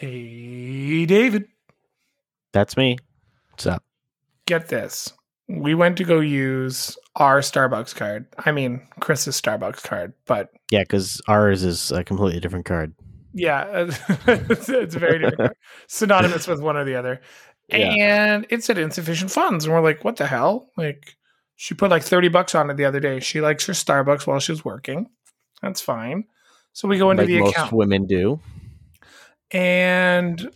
Hey, David, That's me. What's up? get this. We went to go use our Starbucks card. I mean, Chris's Starbucks card, but Yeah, because ours is a completely different card. yeah, it's, it's very different. synonymous with one or the other. Yeah. And it said insufficient funds. And we're like, what the hell? Like, she put like 30 bucks on it the other day. She likes her Starbucks while she's working. That's fine. So we go into like the most account. women do. And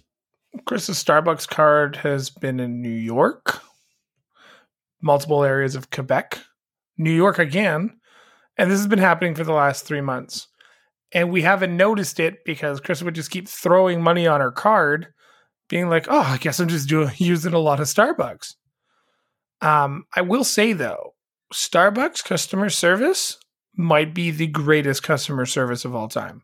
Chris's Starbucks card has been in New York, multiple areas of Quebec, New York again. And this has been happening for the last three months. And we haven't noticed it because Chris would just keep throwing money on her card, being like, oh, I guess I'm just doing using a lot of Starbucks. Um, I will say though, Starbucks customer service might be the greatest customer service of all time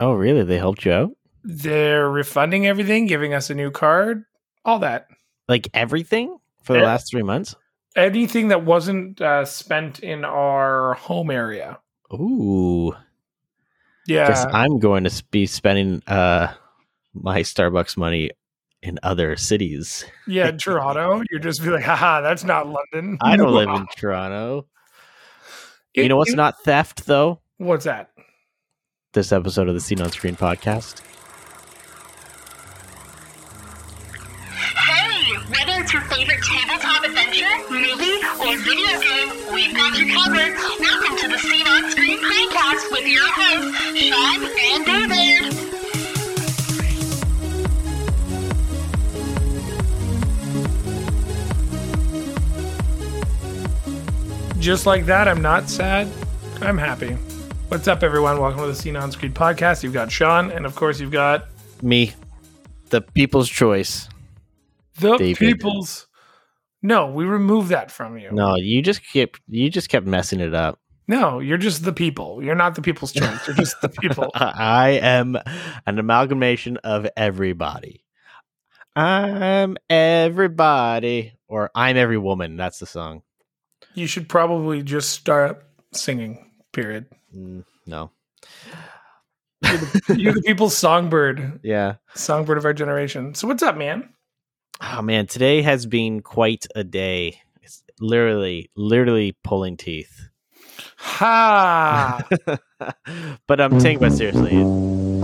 Oh, really? They helped you out? They're refunding everything, giving us a new card, all that. Like everything for the Yeah. last three months? Anything that wasn't uh, spent in our home area. Ooh. Yeah. I'm going to be spending uh my Starbucks money in other cities. yeah, Toronto. You're just be like, haha, that's not London. I don't live in Toronto. It- you know what's it- not theft though? What's that? This episode of the Scene on Screen podcast. Favorite tabletop adventure, movie, or video game, we've got you covered. Welcome to the Scene on Screen podcast with your hosts, Sean and David. Just like that, I'm not sad. I'm happy. What's up, everyone? Welcome to the Scene on Screen podcast. You've got Sean, and of course, you've got Me, the people's choice. The David. people's. No, we removed that from you. No, you just kept you just kept messing it up. No, you're just the people. You're not the people's choice. You're just the people. I am an amalgamation of everybody. I'm everybody, or I'm every woman. That's the song. You should probably just start singing. Period. Mm, no, You're the, you're the people's songbird, yeah. songbird of our generation. So what's up, man? Oh man, today has been quite a day. It's literally, literally pulling teeth. Ha! but I'm taking it seriously.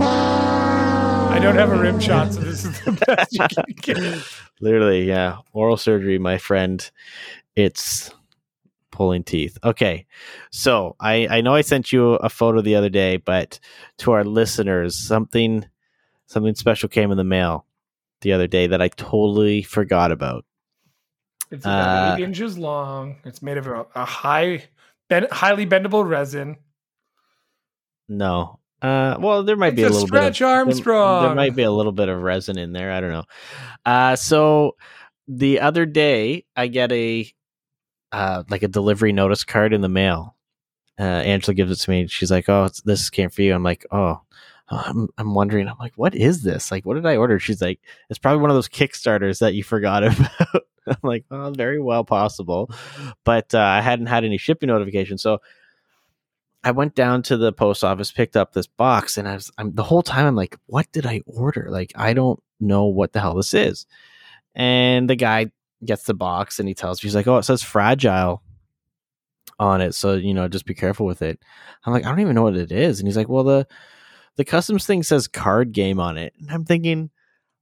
I don't have a rim shot, so this is the best you can get. Literally, yeah. Oral surgery, my friend. It's pulling teeth. Okay. So I, I know I sent you a photo the other day, but to our listeners, something something special came in the mail the other day that I totally forgot about. It's about Uh, eight inches long. It's made of a, a high, ben, highly bendable resin. No. Uh well there might be a a little bit of stretch there- Armstrong. There, might be a little bit of resin in there. I don't know. Uh, so the other day, I get a uh, like a delivery notice card in the mail. Uh, Angela gives it to me. She's like, "Oh, it's, this came for you." I'm like, "Oh." I'm, I'm wondering. I'm like, what is this? Like, what did I order? She's like, it's probably one of those Kickstarters that you forgot about. I'm like, oh, very well possible, but uh, I hadn't had any shipping notification. So I went down to the post office, picked up this box, and I was I'm, the whole time I'm like, what did I order? Like, I don't know what the hell this is. And the guy gets the box and he tells me, he's like, oh, it says fragile on it, so you know, just be careful with it. I'm like, I don't even know what it is, and he's like, well, the the customs thing says card game on it, and I'm thinking,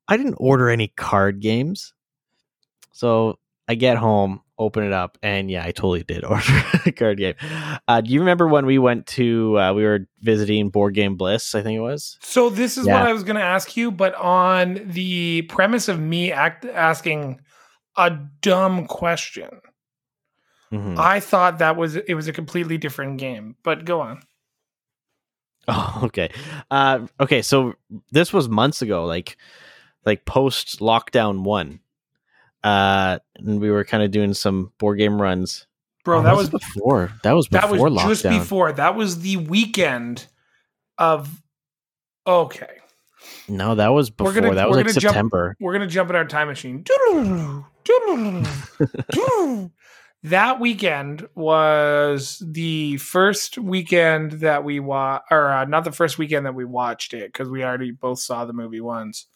I didn't order any card games. So I get home, open it up, and yeah, I totally did order a card game. Uh, do you remember when we went to uh, we were visiting Board Game Bliss? I think it was. So this is Yeah. what I was going to ask you, but on the premise of me act, asking a dumb question, Mhm. I thought that was it was a completely different game. But go on. Oh, okay. Uh, okay, so this was months ago, like like post lockdown one. Uh, and we were kind of doing some board game runs. Bro, Oh, that was before. That was that was lockdown. just before. That was the weekend of Okay. No, that was before. gonna- that was like jump- September. We're gonna jump in our time machine. That weekend was the first weekend that we watched, or uh, not the first weekend that we watched it because we already both saw the movie once.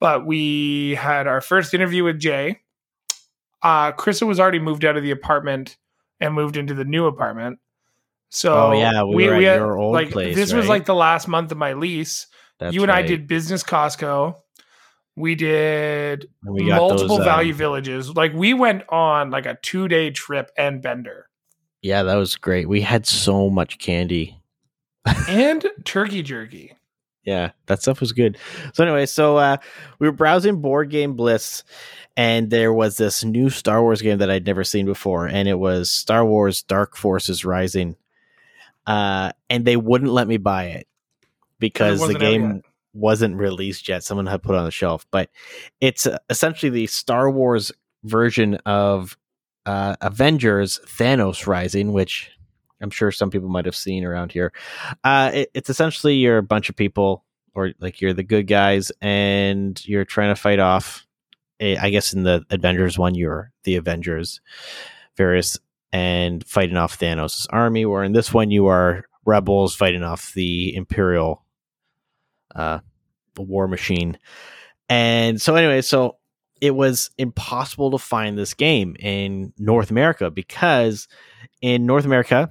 But we had our first interview with Jay. Uh, Krista was already moved out of the apartment and moved into the new apartment. So Oh, yeah, we were at had- your old like place, this was like the last month of my lease. That's you and I did business Costco. We did we multiple those, uh, value villages. Like we went on like a two day trip and bender Yeah, that was great. We had so much candy. and turkey jerky. Yeah, that stuff was good. So anyway, so uh, we were browsing Board Game Bliss, and there was this new Star Wars game that I'd never seen before, and it was Star Wars Dark Forces Rising. Uh, and they wouldn't let me buy it because the game. Wasn't released yet. Someone had put it on the shelf, but it's uh, essentially the Star Wars version of uh, Avengers Thanos Rising, which I'm sure some people might have seen around here. Uh, it, it's essentially you're a bunch of people, or like you're the good guys, and you're trying to fight off. eh, I guess in the Avengers one, you're the Avengers, various, and fighting off Thanos' army. Or in this one, you are rebels fighting off the Imperial uh, war machine. And so, anyway, so it was impossible to find this game in North America because in North America,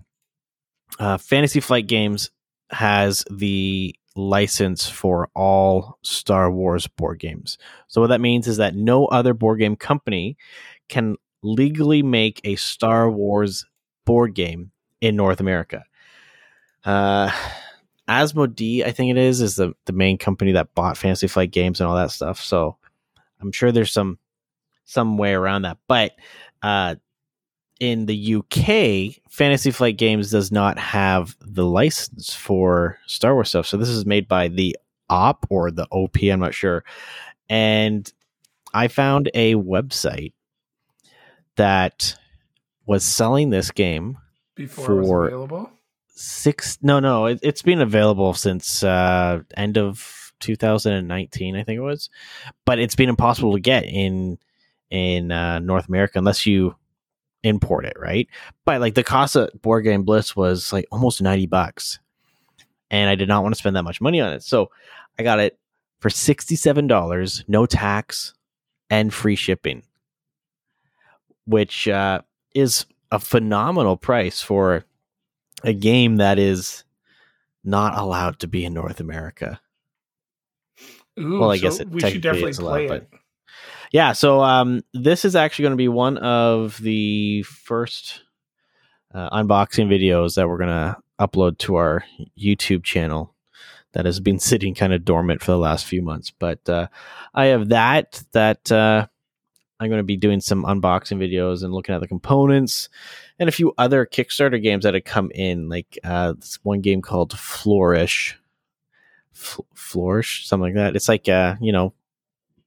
uh, Fantasy Flight Games has the license for all Star Wars board games. So what that means is that no other board game company can legally make a Star Wars board game in North America. Uh, Asmodee, I think it is, is the, the main company that bought Fantasy Flight Games and all that stuff. So I'm sure there's some some way around that. But uh, in the UK, Fantasy Flight Games does not have the license for Star Wars stuff. So this is made by the OP or the OP, I'm not sure. And I found a website that was selling this game before it was For- available. Six no no it, it's been available since uh end of 2019 i think it was. But it's been impossible to get in in uh north america unless you import it right? But like the cost of board game bliss was like almost 90 bucks. And i did not want to spend that much money on it. So i got it for $67 no tax and free shipping. Which uh is a phenomenal price for a game that is not allowed to be in North America. Ooh, Well, I so guess it we should definitely is allowed, play but- it. Yeah, so um, this is actually going to be one of the first uh, unboxing videos that we're going to upload to our YouTube channel that has been sitting kind of dormant for the last few months. But uh, I have that that uh, I'm going to be doing some unboxing videos and looking at the components and a few other Kickstarter games that had come in, like uh, this one game called Flourish. F- Flourish, something like that. It's like uh, you know,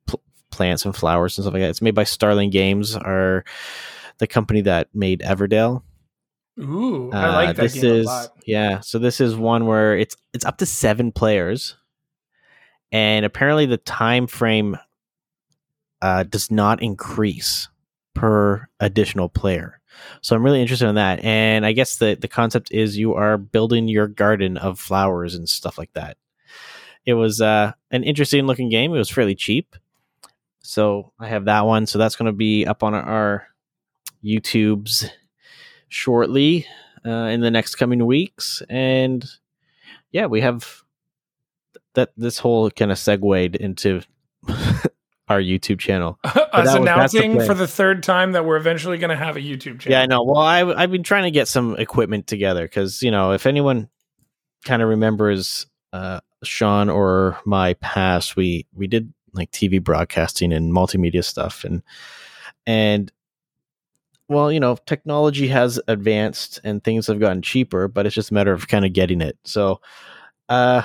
pl- plants and flowers and stuff like that. It's made by Starling Games, are the company that made Everdell. Ooh, I Uh, like that this game is a lot. yeah. So this is one where it's it's up to seven players, and apparently the time frame uh, does not increase per additional player. So I'm really interested in that, and I guess the the concept is you are building your garden of flowers and stuff like that. It was uh, an interesting looking game. It was fairly cheap, so I have that one. So that's going to be up on our YouTubes shortly uh, in the next coming weeks. And yeah, we have that. This whole kind of segued into our YouTube channel. Us that's the announcing for the third time that we're eventually going to have a YouTube channel. Yeah, I know. Well, I, I've been trying to get some equipment together because you know if anyone kind of remembers uh, Sean or my past, we we did like TV broadcasting and multimedia stuff, and and well, you know, technology has advanced and things have gotten cheaper, but it's just a matter of kind of getting it. So, uh,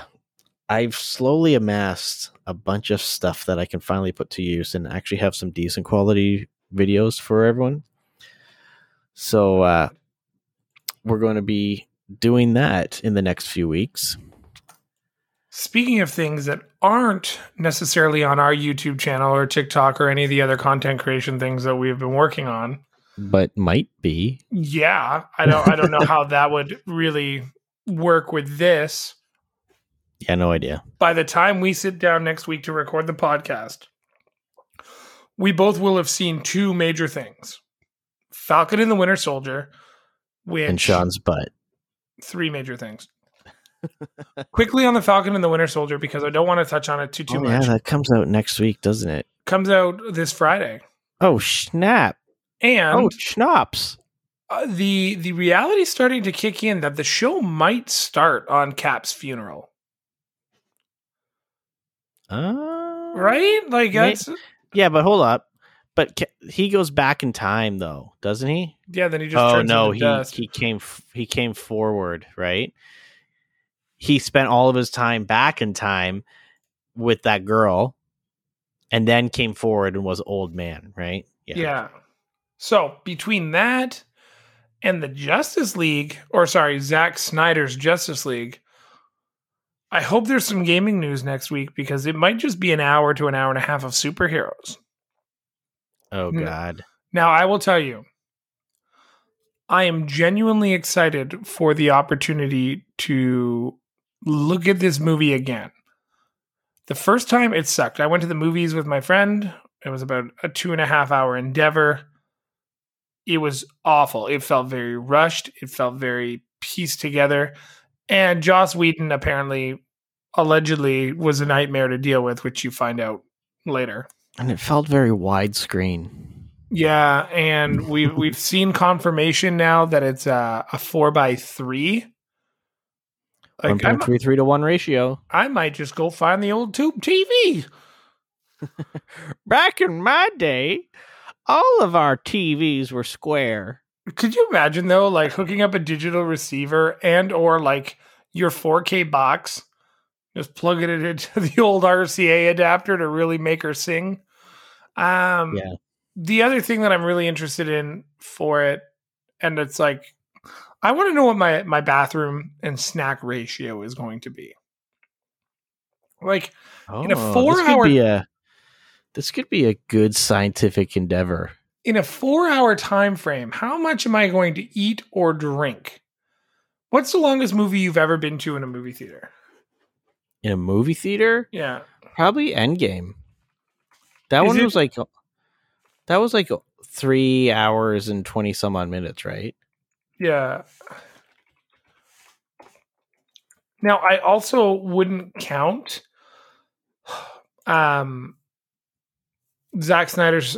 I've slowly amassed a bunch of stuff that I can finally put to use and actually have some decent quality videos for everyone. So uh, we're going to be doing that in the next few weeks. Speaking of things that aren't necessarily on our YouTube channel or TikTok or any of the other content creation things that we've been working on, but might be. Yeah, I don't I don't know how that would really work with this. Yeah, no idea. By the time we sit down next week to record the podcast, we both will have seen two major things. Falcon and the Winter Soldier, which And Sean's butt. three major things. Quickly on the Falcon and the Winter Soldier because I don't want to touch on it too too oh, much. yeah, that comes out next week, doesn't it? Comes out this Friday, Oh snap! and oh schnapps! uh, the the reality is starting to kick in that the show might start on Cap's funeral. Uh, Right? Like that's Yeah, but hold up. But ca- he goes back in time, though, doesn't he? yeah. Then he just oh no, he dust. he came he came forward, right? He spent all of his time back in time with that girl, and then came forward and was old man, right? Yeah. Yeah. So between that and the Justice League, or sorry, Zack Snyder's Justice League, I hope there's some gaming news next week because it might just be an hour to an hour and a half of superheroes. Oh god. Now, I will tell you, I am genuinely excited for the opportunity to look at this movie again. The first time it sucked. I went to the movies with my friend. It was about a two and a half hour endeavor. It was awful. It felt very rushed. It felt very pieced together. And Joss Whedon apparently, allegedly, was a nightmare to deal with, which you find out later. And it felt very widescreen. Yeah, and we we've seen confirmation now that it's a, a four by three. One Like point three three to one ratio. I might just go find the old tube TV. Back in my day, all of our TVs were square. Could you imagine though, like hooking up a digital receiver and or like your 4K box, just plugging it into the old RCA adapter to really make her sing? Um, Yeah. The other thing that I'm really interested in for it, and it's like, I want to know what my my bathroom and snack ratio is going to be. Like, In a Oh, four this hour- could be a this could be a good scientific endeavor. in a four hour time frame, how much am I going to eat or drink? What's the longest movie you've ever been to in a movie theater? In a movie theater, Yeah. probably Endgame. That Is one it- was like that was like three hours and twenty some odd minutes, right? Yeah. Now I also wouldn't count um Zack Snyder's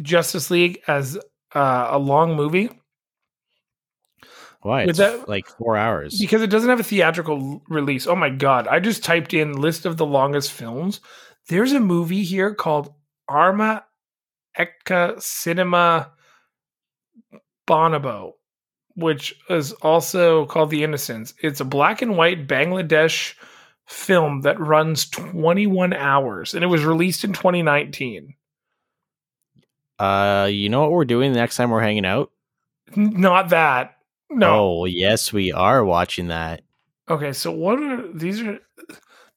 Justice League as uh, a long movie Why? It's that- like four hours. because it doesn't have a theatrical release. Oh my god! I just typed in list of the longest films. There's a movie here called Amra Ekta Cinema Banabo, which is also called The Innocents. It's a black and white Bangladesh film that runs 21 hours, and it was released in 2019. Uh, you know what we're doing the next time we're hanging out? Not that. No. Oh, yes, we are watching that. Okay, so what are these are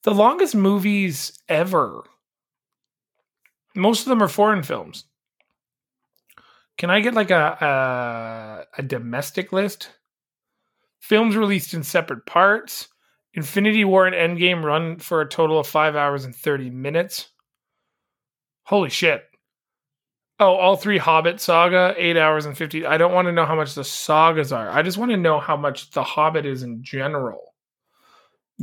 the longest movies ever. Most of them are foreign films. Can I get like a a, a domestic list? Films released in separate parts. Infinity War and Endgame run for a total of five hours and thirty minutes. Holy shit! Oh, all three Hobbit saga, eight hours and fifty. I don't want to know how much the sagas are. I just want to know how much the Hobbit is in general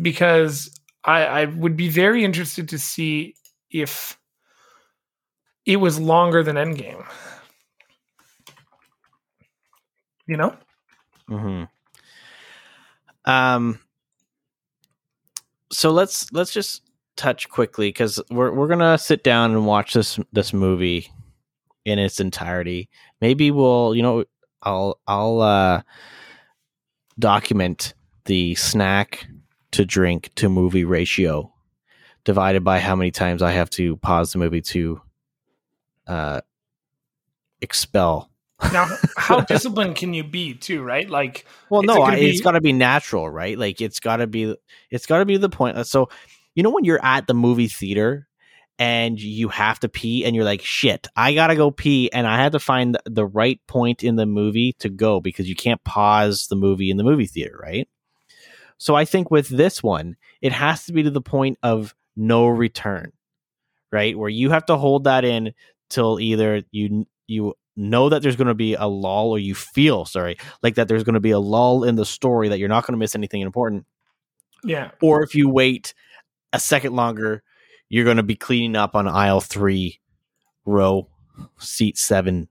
because I, I would be very interested to see if it was longer than Endgame. You know? hmm Um. So let's let's just touch quickly because we're we're gonna sit down and watch this this movie in its entirety. Maybe we'll you know I'll I'll uh document the snack to drink to movie ratio divided by how many times I have to pause the movie to uh expel Now, how disciplined can you be, too, right? Like, Well, no, it I, it's be- got to be natural, right? Like it's got to be, it's got to be the point. So, you know, when you're at the movie theater and you have to pee and you're like shit i gotta go pee and i had to find the right point in the movie to go because you can't pause the movie in the movie theater right? So i think with this one it has to be to the point of no return right? Where you have to hold that in till either you you know that there's going to be a lull or you feel sorry like that there's going to be a lull in the story that you're not going to miss anything important. Yeah. or if you wait a second longer, you're going to be cleaning up on aisle three, row seat seven,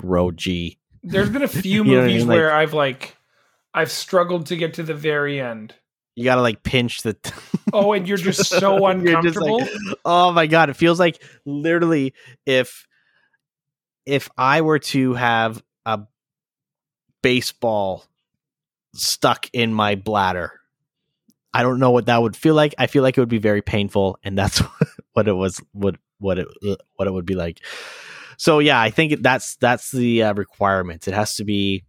row G. There's been a few know I movies mean? Like- where I've like I've struggled to get to the very end. You got to like pinch the. Oh, and you're just so You're just like- uncomfortable. oh my god! It feels like literally if if I were to have a baseball stuck in my bladder. I don't know what that would feel like. I feel like it would be very painful, and that's what it was. What what it what it would be like. So yeah, I think that's that's the uh, requirement. It has to be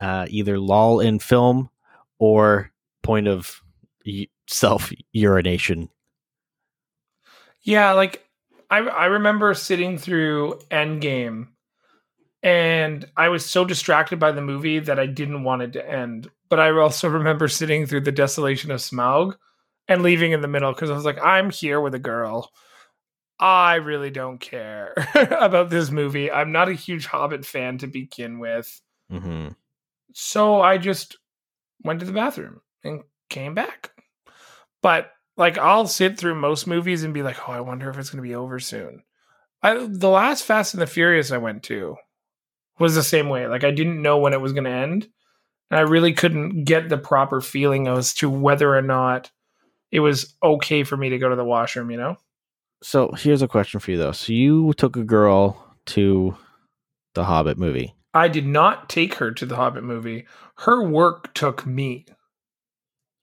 uh, either lull in film or point of self urination. Yeah, like I I remember sitting through Endgame and I was so distracted by the movie that I didn't want it to end. But I also remember sitting through the desolation of Smaug and leaving in the middle because I was like, I'm here with a girl. I really don't care about this movie. I'm not a huge Hobbit fan to begin with. Mm-hmm. So I just went to the bathroom and came back. But like I'll sit through most movies and be like, "Oh, I wonder if it's going to be over soon." I the last Fast and the Furious I went to was the same way. Like I didn't know when it was going to end, and I really couldn't get the proper feeling as to whether or not it was okay for me to go to the washroom, you know? So here's a question for you though. So you took a girl to the Hobbit movie. I did not take her to the Hobbit movie. Her work took me.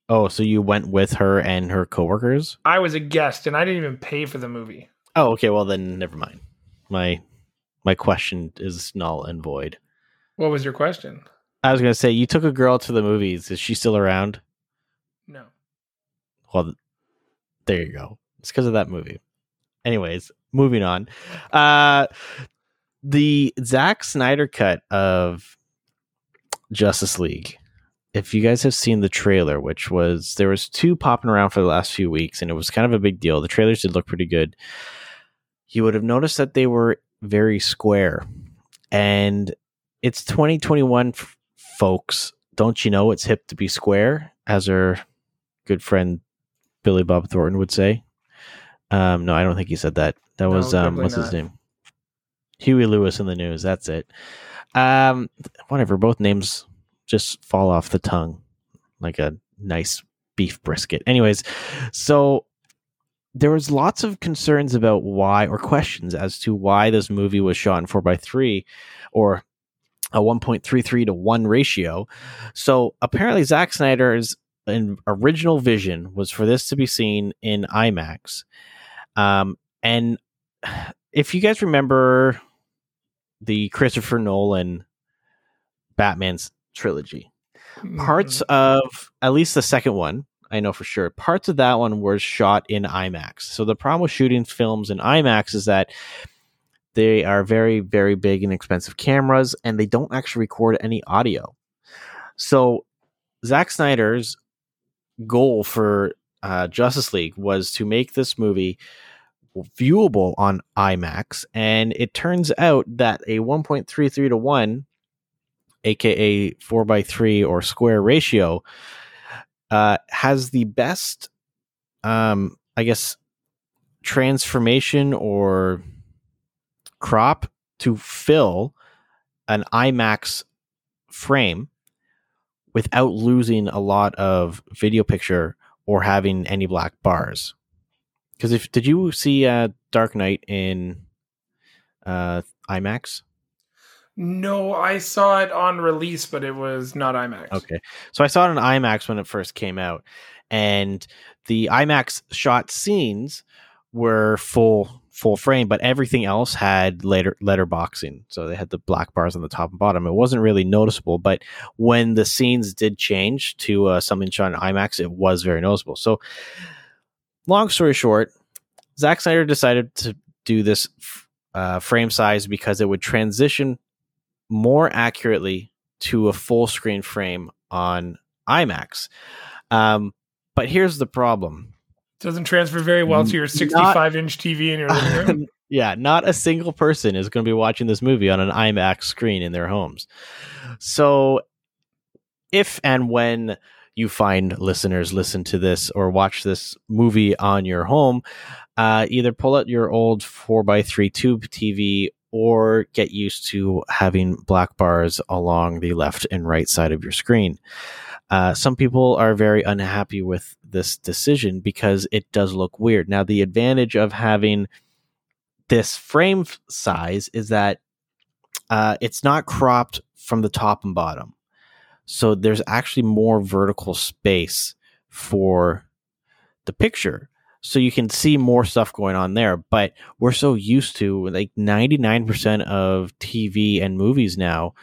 Oh, so you went with her and her coworkers? I was a guest and I didn't even pay for the movie. Oh, okay. Well, then never mind. My my question is null and void. What was your question? I was gonna say you took a girl to the movies. Is she still around? No. Well, there you go. It's because of that movie. Anyways, moving on. Uh, the Zack Snyder cut of Justice League. If you guys have seen the trailer, which was there was two popping around for the last few weeks, and it was kind of a big deal. The trailers did look pretty good. You would have noticed that they were very square, and it's 2021, f- folks. Don't you know it's hip to be square? As our good friend Billy Bob Thornton would say. Um, no, I don't think he said that. That No, was um, definitely what's his name? Huey Lewis in the news. That's it. Um, whatever. Both names just fall off the tongue like a nice beef brisket. Anyways, so there was lots of concerns about why or questions as to why this movie was shot in 4x3 or a 1.33 to 1 ratio. So apparently Zack Snyder's original vision was for this to be seen in IMAX. Um, and if you guys remember the Christopher Nolan Batman's trilogy, parts of at least the second one i know for sure parts of that one were shot in imax so the problem with shooting films in imax is that they are very very big and expensive cameras and they don't actually record any audio. So Zack Snyder's goal for uh, Justice League was to make this movie viewable on IMAX, and it turns out that a 1.33 to 1 aka 4 by 3 or square ratio uh, has the best um, i guess transformation or crop to fill an imax frame without losing a lot of video picture or having any black bars because if did you see uh, dark knight in uh, imax No, I saw it on release, but it was not IMAX. Okay. So I saw it on IMAX when it first came out, and the IMAX shot scenes were full full frame, but everything else had letter letterboxing. So they had the black bars on the top and bottom. It wasn't really noticeable, but when the scenes did change to uh, something shot in IMAX, it was very noticeable. So, long story short, Zack Snyder decided to do this uh, frame size because it would transition more accurately to a full screen frame on IMAX. Um, but here's the problem. Doesn't transfer very well to your 65 inch TV in your living room. yeah, not a single person is going to be watching this movie on an IMAX screen in their homes. So, if and when you find listeners listen to this or watch this movie on your home, uh, either pull out your old 4x3 tube TV or get used to having black bars along the left and right side of your screen. Uh, some people are very unhappy with this decision because it does look weird. Now, the advantage of having this frame size is that uh, it's not cropped from the top and bottom. So there's actually more vertical space for the picture. So you can see more stuff going on there. But we're so used to like 99% of TV and movies now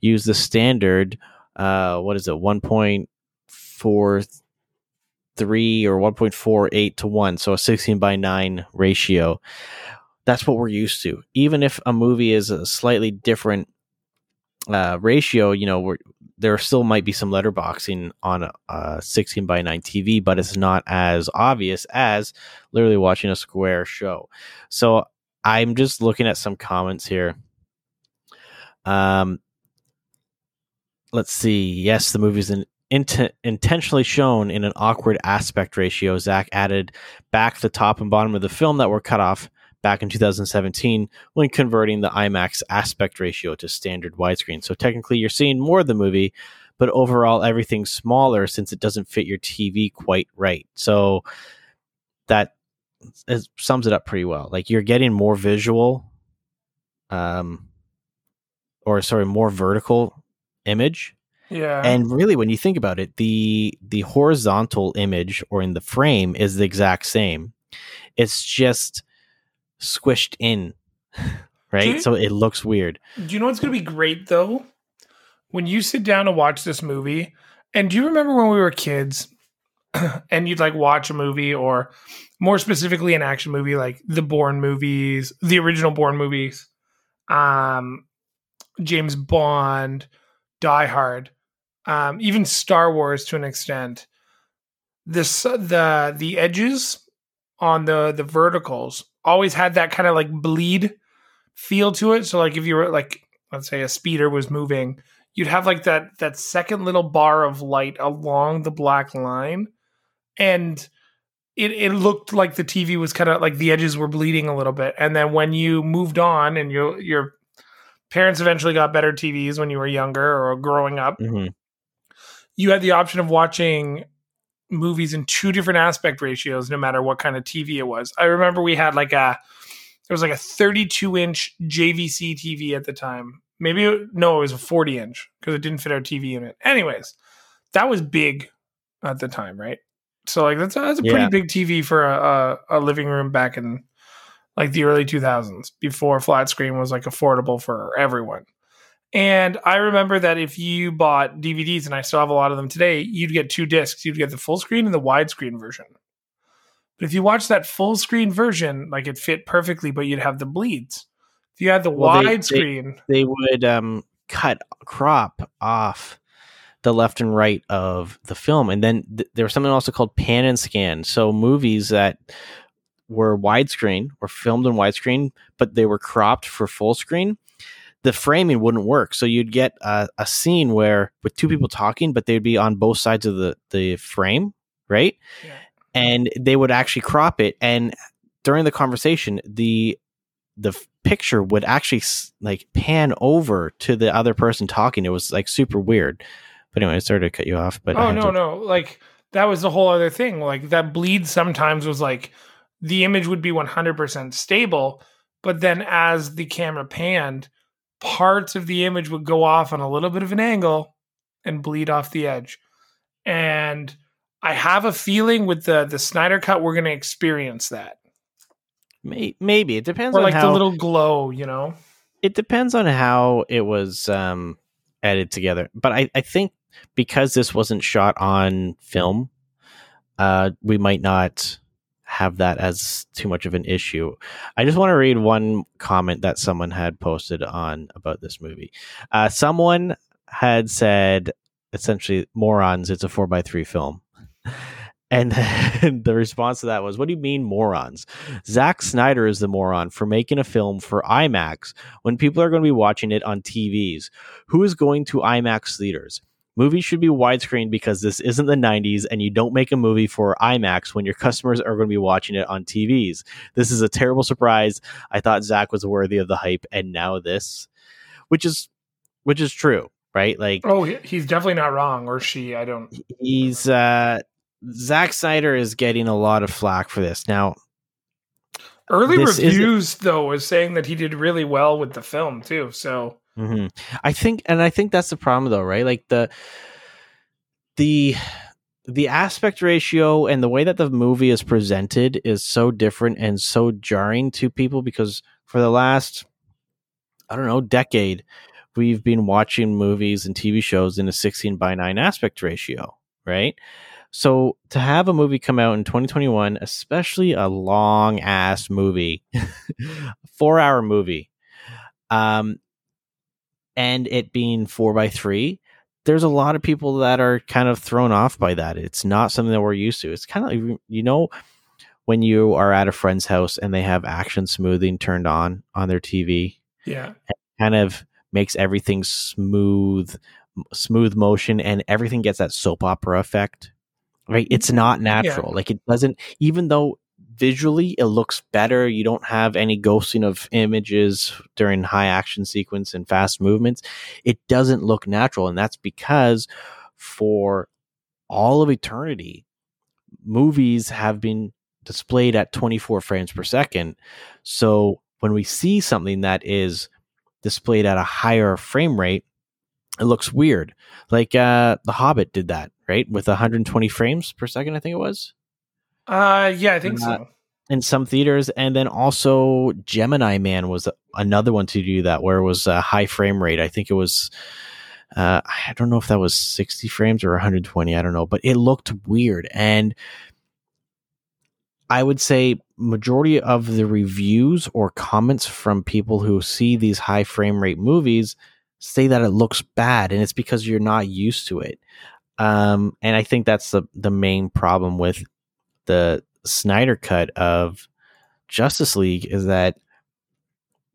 use the standard, uh, what is it, 1.43 or 1.48 to 1. So a 16 by 9 ratio. That's what we're used to. Even if a movie is a slightly different uh, ratio, you know, there still might be some letterboxing on a, a 16 by 9 TV, but it's not as obvious as literally watching a square show. So I'm just looking at some comments here. Um, let's see. Yes, the movie's an int- intentionally shown in an awkward aspect ratio. Zack added back the top and bottom of the film that were cut off back in 2017 when converting the IMAX aspect ratio to standard widescreen. So technically, you're seeing more of the movie, but overall, everything's smaller since it doesn't fit your TV quite right. So that is, sums it up pretty well. Like you're getting more visual, um, or sorry, more vertical image. Yeah. And really, when you think about it, the the horizontal image or in the frame is the exact same. It's just squished in, right? you- so it looks weird. Do you know what's going to be great though? When you sit down to watch this movie, and do you remember when we were kids and you'd like watch a movie or more specifically an action movie like the Bourne movies, the original Bourne movies, um, James Bond, Die Hard, um, even Star Wars to an extent. This the the edges on the the verticals always had that kind of like bleed feel to it. So like if you were like let's say a speeder was moving, you'd have like that that second little bar of light along the black line, and it it looked like the TV was kind of like the edges were bleeding a little bit. And then when you moved on and your your parents eventually got better TVs when you were younger or growing up, hmm you had the option of watching movies in two different aspect ratios no matter what kind of TV it was. I remember we had like a it was like a 32 inch JVC TV at the time. Maybe it, no, it was a 40 inch because it didn't fit our TV unit. Anyways, that was big at the time, right? So like that's a, that's a pretty big TV for a, a, a living room back in like the early 2000s before flat screen was like affordable for everyone. And I remember that if you bought DVDs, and I still have a lot of them today, you'd get two discs. You'd get the full screen and the widescreen version. But if you watch that full screen version, like it fit perfectly, but you'd have the bleeds. If you had the Well, they- widescreen, They would um, cut crop off the left and right of the film, and then th- there was something also called pan and scan. So movies that were widescreen were filmed in widescreen, but they were cropped for full screen. The framing wouldn't work, so you'd get a, a scene where with two people talking, but they'd be on both sides of the the frame, right? Yeah. And they would actually crop it, and during the conversation, the the picture would actually like pan over to the other person talking. It was like super weird. But anyway, I started to cut you off. But oh no, to- no, like that was the whole other thing. Like that bleed sometimes was like the image would be 100% stable, but then as the camera panned, parts of the image would go off on a little bit of an angle and bleed off the edge. And I have a feeling with the the Snyder cut we're going to experience that. May- maybe it depends Or on like how the little glow, you know. it depends on how it was um, edited together. But I, I think because this wasn't shot on film, uh, we might not have that as too much of an issue. I just want to read one comment that someone had posted on about this movie. Uh, someone had said essentially morons. It's a four by three film. And the response to that was, What do you mean morons? Zack Snyder is the moron for making a film for IMAX when people are going to be watching it on TVs. Who is going to IMAX theaters? Movies should be widescreen because this isn't the 90s and you don't make a movie for IMAX when your customers are going to be watching it on TVs. This is a terrible surprise. I thought Zack was worthy of the hype and now this, which is which is true, right? Like Oh, he's definitely not wrong, or she. I don't. he's uh Zack Snyder is getting a lot of flack for this. Now, Early This reviews, though, is saying that he did really well with the film too. So mhm. I think and I think that's the problem though, right? Like the the the aspect ratio and the way that the movie is presented is so different and so jarring to people because for the last I don't know, decade, we've been watching movies and TV shows in a 16 by 9 aspect ratio, right? So to have a movie come out in 2021, especially a long ass movie, four hour movie, um, and it being four by three, there's a lot of people that are kind of thrown off by that. It's not something that we're used to. It's kind of like, you know, when you are at a friend's house and they have action smoothing turned on on their TV, yeah, kind of makes everything smooth, smooth motion, and everything gets that soap opera effect. Right? Mm, it's not natural. Like it doesn't, even though visually it looks better. You don't have any ghosting of images during high action sequence and fast movements. It doesn't look natural, and that's because for all of eternity, movies have been displayed at 24 frames per second. So when we see something that is displayed at a higher frame rate, it looks weird. Like uh The Hobbit did that, right? With 120 frames per second, I think it was uh, yeah, I think Uh, so. in some theaters, and then also Gemini Man was another one to do that, where it was a high frame rate. I think it was, uh, I don't know if that was 60 frames or 120. I don't know, but it looked weird, and I would say majority of the reviews or comments from people who see these high frame rate movies say that it looks bad, and it's because you're not used to it. Um, and I think that's the the main problem with the Snyder cut of Justice League is that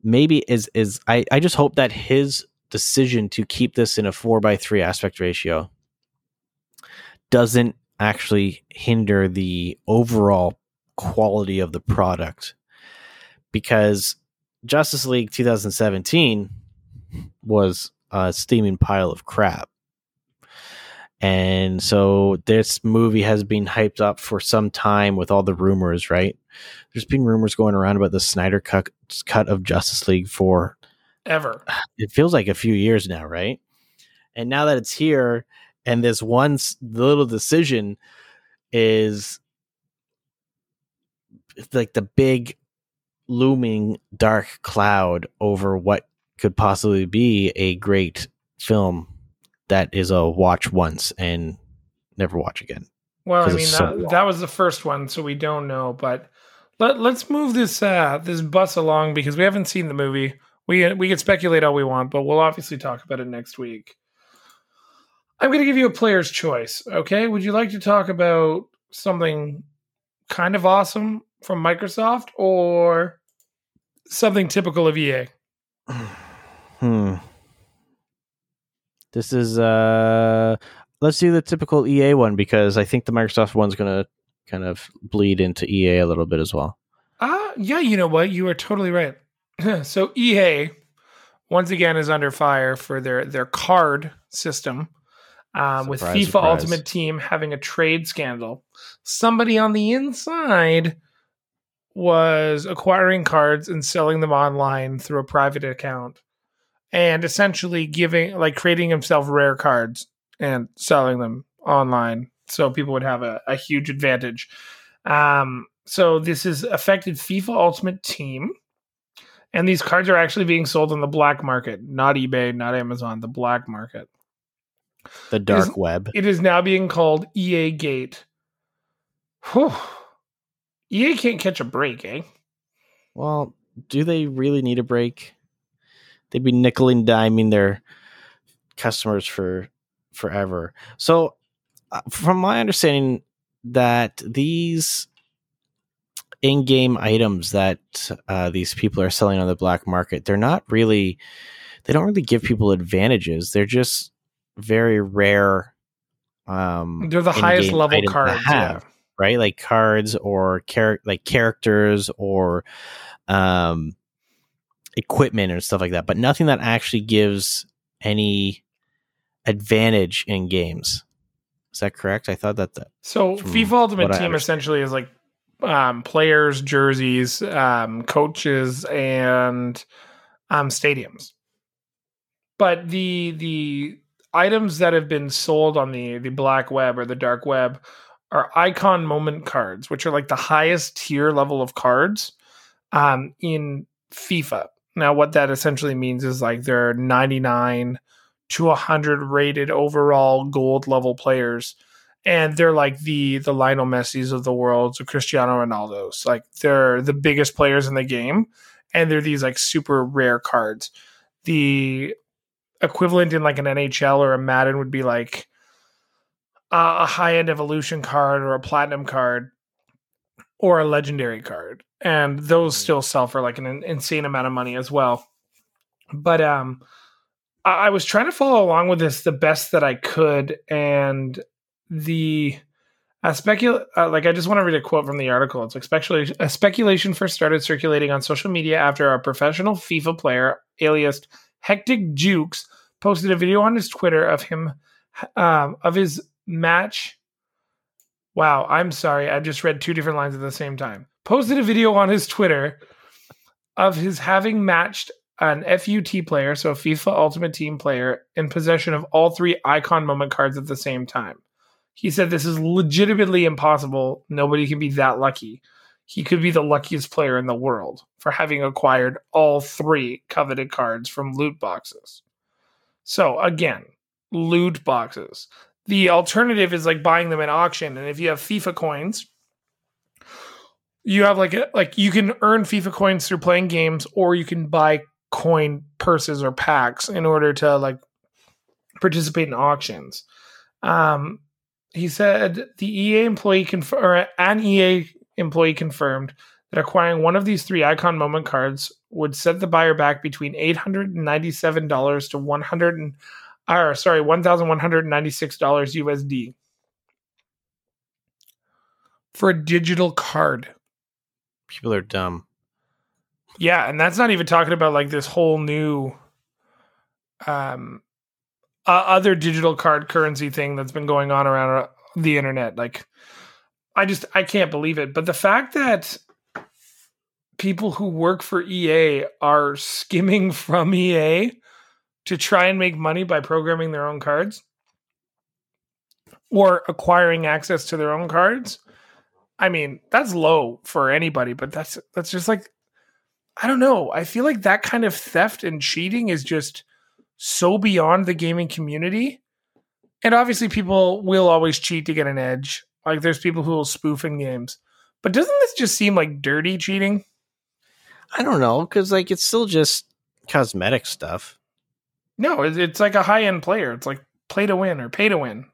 maybe is is I, I just hope that his decision to keep this in a four by three aspect ratio doesn't actually hinder the overall quality of the product because Justice League 2017 was a steaming pile of crap. And so this movie has been hyped up for some time with all the rumors, right? There's been rumors going around about the Snyder cut, cut of Justice League for Ever. it feels like a few years now, right? And now that it's here, and this one little decision is like the big looming dark cloud over what could possibly be a great film that is a watch once and never watch again. Well, I mean that, long. that was the first one, so we don't know. But let let's move this uh this bus along because we haven't seen the movie. We we can speculate all we want, but we'll obviously talk about it next week. I'm going to give you a player's choice. Okay, would you like to talk about something kind of awesome from Microsoft or something typical of EA? Hmm. This is uh let's do the typical EA one because I think the Microsoft one's gonna kind of bleed into EA a little bit as well. Ah, yeah, you know what? You are totally right. so EA once again is under fire for their their card system. Um, with FIFA surprise. Ultimate Team having a trade scandal, somebody on the inside was acquiring cards and selling them online through a private account, and essentially giving like creating himself rare cards and selling them online, so people would have a, a huge advantage. Um, so this has affected FIFA Ultimate Team. And these cards are actually being sold on the black market, not eBay, not Amazon, the black market. The dark Is- web. It is now being called EA Gate. Whew. EA can't catch a break, eh? Well, do they really need a break? They'd be nickel and diming their customers for forever. So, uh, from my understanding, that these in-game items that uh, these people are selling on the black market, they're not really, they don't really give people advantages. They're just very rare. Um, They're the highest level cards. have Yeah. right? Like cards or char- like characters or um, equipment and stuff like that, but nothing that actually gives any advantage in games. Is that correct? I thought that the, So FIFA Ultimate Team essentially is like um, players, jerseys, um, coaches, and um, stadiums. But the the items that have been sold on the the black web or the dark web are icon moment cards, which are like the highest tier level of cards um, in FIFA. Now, what that essentially means is like they're 99 to 100 rated overall gold level players and they're like the the Lionel Messi's of the world, so Cristiano Ronaldo's. Like they're the biggest players in the game, and they're these like super rare cards. The equivalent in like an NHL or a Madden would be like a high end evolution card or a platinum card or a legendary card, and those still sell for like an insane amount of money as well. But um, I, I was trying to follow along with this the best that I could, and the uh, specul uh, like I just want to read a quote from the article. It's like speculation. A speculation first started circulating on social media after a professional FIFA player, alias Hectic Jukes, posted a video on his Twitter of him um, of his match. Wow, I'm sorry. I just read two different lines at the same time. Posted a video on his Twitter of his having matched an FUT player, so a FIFA Ultimate Team player, in possession of all three icon moment cards at the same time. He said this is legitimately impossible. Nobody can be that lucky. He could be the luckiest player in the world for having acquired all three coveted cards from loot boxes. So, again, loot boxes. The alternative is like buying them at auction. And if you have FIFA coins, you have like a, like you can earn FIFA coins through playing games, or you can buy coin purses or packs in order to like participate in auctions. Um, he said the EA employee conf- or an EA employee confirmed that acquiring one of these three icon moment cards would set the buyer back between eight hundred and ninety-seven dollars to one hundred and or sorry one thousand one hundred ninety-six dollars USD for a digital card. people are dumb. Yeah, and that's not even talking about like this whole new um uh, other digital card currency thing that's been going on around uh, the internet. Like I just I can't believe it. But the fact that people who work for EA are skimming from EA to try and make money by programming their own cards or acquiring access to their own cards. I mean, that's low for anybody, but that's that's just like I don't know. I feel like that kind of theft and cheating is just so beyond the gaming community. And obviously people will always cheat to get an edge. Like there's people who will spoof in games. But doesn't this just seem like dirty cheating? I don't know because like it's still just cosmetic stuff. No, it's, it's like a high end player. It's like play to win or pay to win.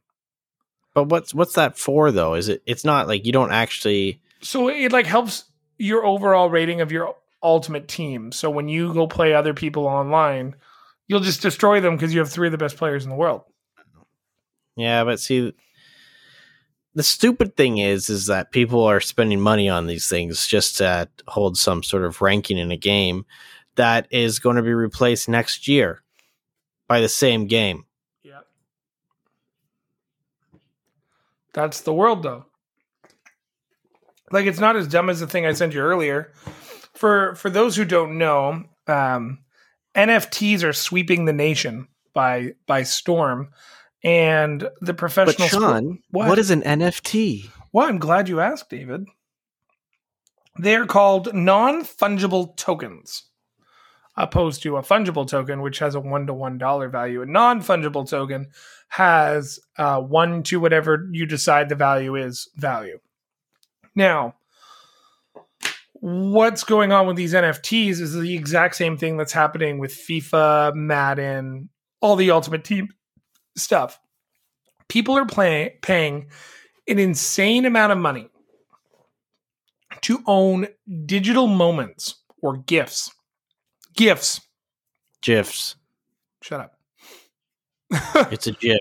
But what's what's that for though? Is it? It's not like you don't actually. So it like helps your overall rating of your ultimate team. So when you go play other people online, you'll just destroy them because you have three of the best players in the world. Yeah, but see, the stupid thing is, is that people are spending money on these things just to hold some sort of ranking in a game that is going to be replaced next year by the same game. Yeah. That's the world though. Like it's not as dumb as the thing I sent you earlier. For for those who don't know, um, NFTs are sweeping the nation by by storm. And the But professional sport- Sean, what is an NFT? well, I'm glad you asked, David. They are called non fungible tokens, opposed to a fungible token, which has a one to one dollar value. A non fungible token has uh, one to whatever you decide the value is value. Now, what's going on with these NFTs is the exact same thing that's happening with FIFA, Madden, all the Ultimate Team stuff. People are play, paying an insane amount of money to own digital moments or gifts. Gifts. GIFs. Shut up. It's a GIF.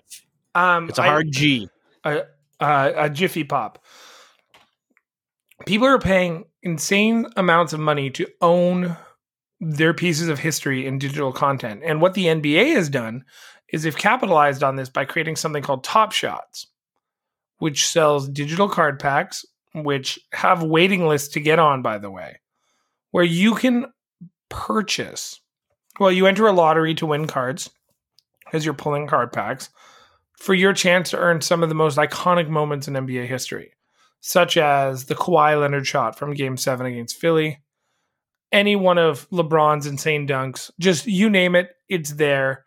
um, It's a hard G. a, a, a Jiffy Pop. People are paying insane amounts of money to own their pieces of history in digital content. And what the NBA has done is they've capitalized on this by creating something called Top Shots, which sells digital card packs, which have waiting lists to get on, by the way, where you can purchase. Well, you enter a lottery to win cards as you're pulling card packs for your chance to earn some of the most iconic moments in NBA history, such as the Kawhi Leonard shot from Game 7 against Philly, any one of LeBron's insane dunks, just you name it, it's there.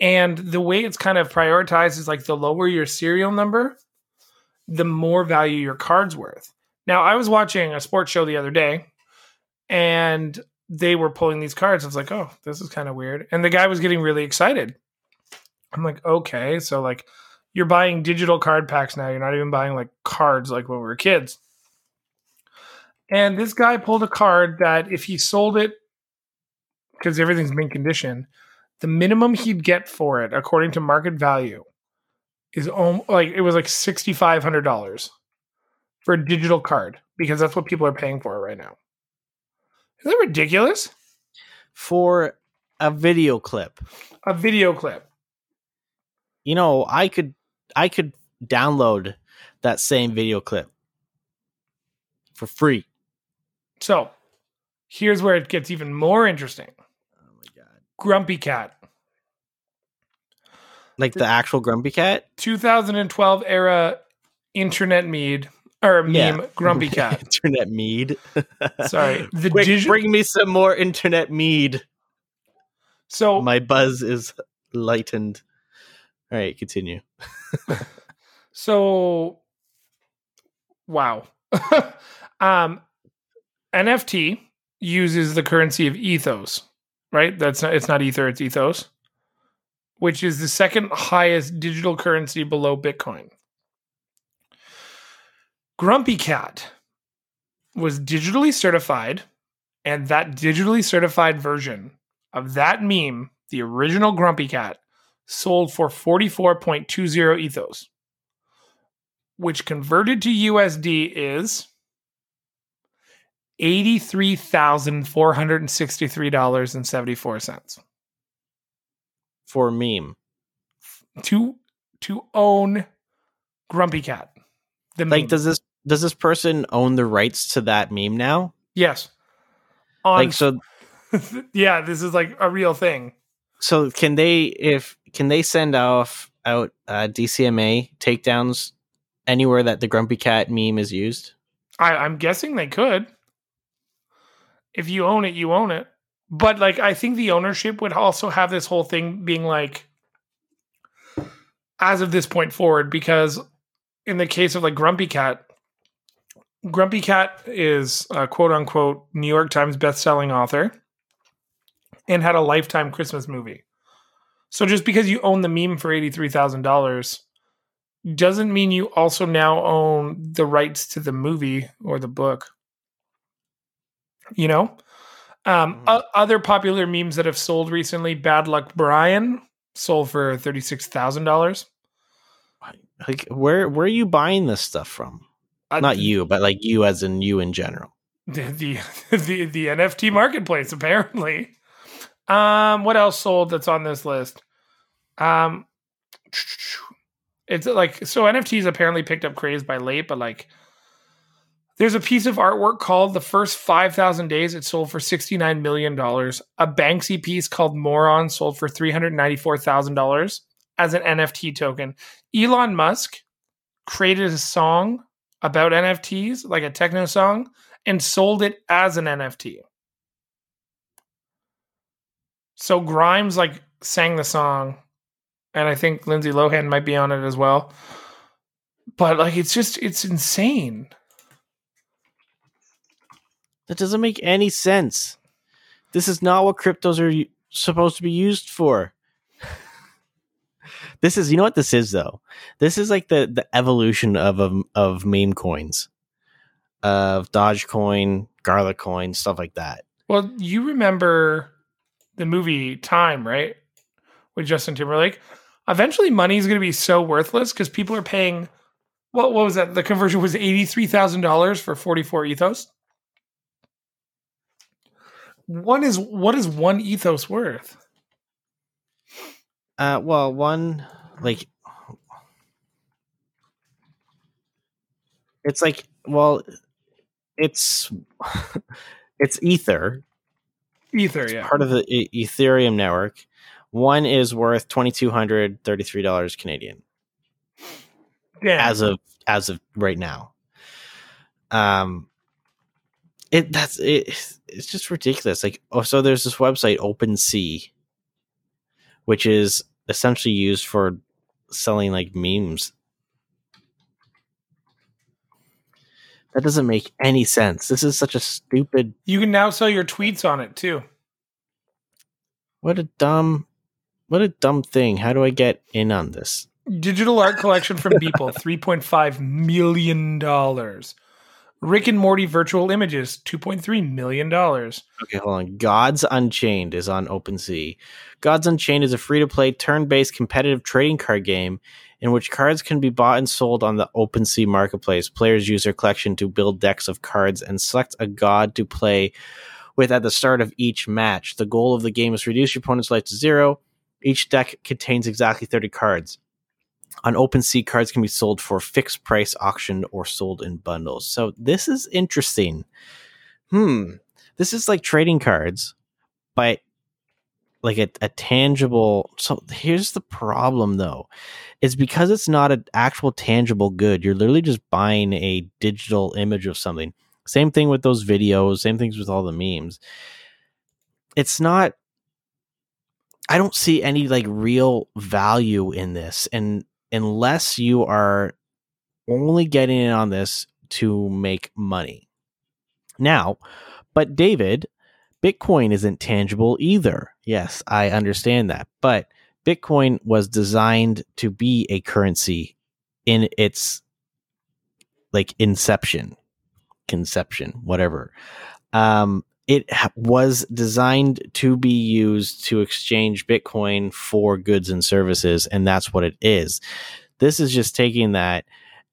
And the way it's kind of prioritized is like the lower your serial number, the more value your card's worth. Now, I was watching a sports show the other day and they were pulling these cards. I was like, oh, this is kind of weird. And the guy was getting really excited. I'm like, okay, so like you're buying digital card packs now. You're not even buying like cards like when we were kids. And this guy pulled a card that if he sold it, because everything's mint condition, the minimum he'd get for it, according to market value, is om- like it was like sixty five hundred dollars for a digital card because that's what people are paying for right now. Is that ridiculous? For a video clip. A video clip. You know, I could I could download that same video clip for free. So here's where it gets even more interesting. Oh my god. Grumpy Cat. Like the actual Grumpy Cat? 2012 era internet meme or meme Yeah. Grumpy Cat. internet mead. Sorry, the Quick, digi- bring me some more internet mead. So My buzz is lightened. All right, continue. so wow. um NFT uses the currency of ethos, right? That's not it's not ether, it's ethos, which is the second highest digital currency below Bitcoin. Grumpy Cat was digitally certified, and that digitally certified version of that meme, the original Grumpy Cat, sold for 44.20 ethos, which converted to USD is $83,463.74 For a meme. to to own Grumpy Cat. The Like meme. does this does this person own the rights to that meme now? yes. On Like so yeah, this is like a real thing. so can they if can they send off out uh, DCMA takedowns anywhere that the Grumpy Cat meme is used? I, I'm guessing they could. If you own it, you own it. But like I think the ownership would also have this whole thing being like as of this point forward, because in the case of like Grumpy Cat, Grumpy Cat is a quote unquote New York Times best-selling author and had a lifetime Christmas movie. So just because you own the meme for eighty-three thousand dollars doesn't mean you also now own the rights to the movie or the book. You know? Um, o- other popular memes that have sold recently, Bad Luck Brian sold for $36,000. Like where where are you buying this stuff from? Not you, but like you as in you in general. The, the, the, the NFT marketplace, apparently. Um, what else sold that's on this list? Um, it's like so NFTs apparently picked up craze by late, but like there's a piece of artwork called "The First Five Thousand Days." It sold for sixty nine million dollars. A Banksy piece called "Moron" sold for three hundred ninety four thousand dollars as an NFT token. Elon Musk created a song about NFTs, like a techno song, and sold it as an NFT. So Grimes like sang the song, and I think Lindsay Lohan might be on it as well. But like, it's just it's insane. That doesn't make any sense. This is not what cryptos are supposed to be used for. This is, you know what this is though. This is like the the evolution of of, of meme coins, of Dogecoin, Garlic Coin, stuff like that. Well, you remember the movie Time, right? With Justin Timberlake. Eventually, money is going to be so worthless because people are paying. What what was that? The conversion was eighty three thousand dollars for forty four ethos. One is what is one ethos worth? Uh, well, one like it's like well, it's it's Ether, Ether, yeah. part of the E- Ethereum network. One is worth twenty two hundred thirty three dollars Canadian Damn. as of as of right now. Um, it that's it. It's just ridiculous. Like, oh, so there's this website OpenSea, which is essentially used for selling like memes. That doesn't make any sense. This is such a stupid. you can now sell your tweets on it too. What a dumb. What a dumb thing. How do I get in on this? Digital art collection from Beeple, three point five million dollars. Rick and Morty virtual images, two point three million dollars. Okay, hold on. Gods Unchained is on OpenSea. Gods Unchained is a free to play, turn based competitive trading card game in which cards can be bought and sold on the OpenSea marketplace. Players use their collection to build decks of cards and select a god to play with at the start of each match. The goal of the game is to reduce your opponent's life to zero. Each deck contains exactly 30 cards. On OpenSea, cards can be sold for fixed price, auctioned, or sold in bundles. So this is interesting. Hmm. This is like trading cards, but like a, a tangible. So here's the problem, though, is because it's not an actual tangible good. You're literally just buying a digital image of something. Same thing with those videos. Same things with all the memes. It's not. I don't see any like real value in this, and unless you are only getting in on this to make money. Now, but David, Bitcoin isn't tangible either. Yes, I understand that. But Bitcoin was designed to be a currency in its like inception, conception, whatever. Um, it was designed to be used to exchange Bitcoin for goods and services, and that's what it is. This is just taking that,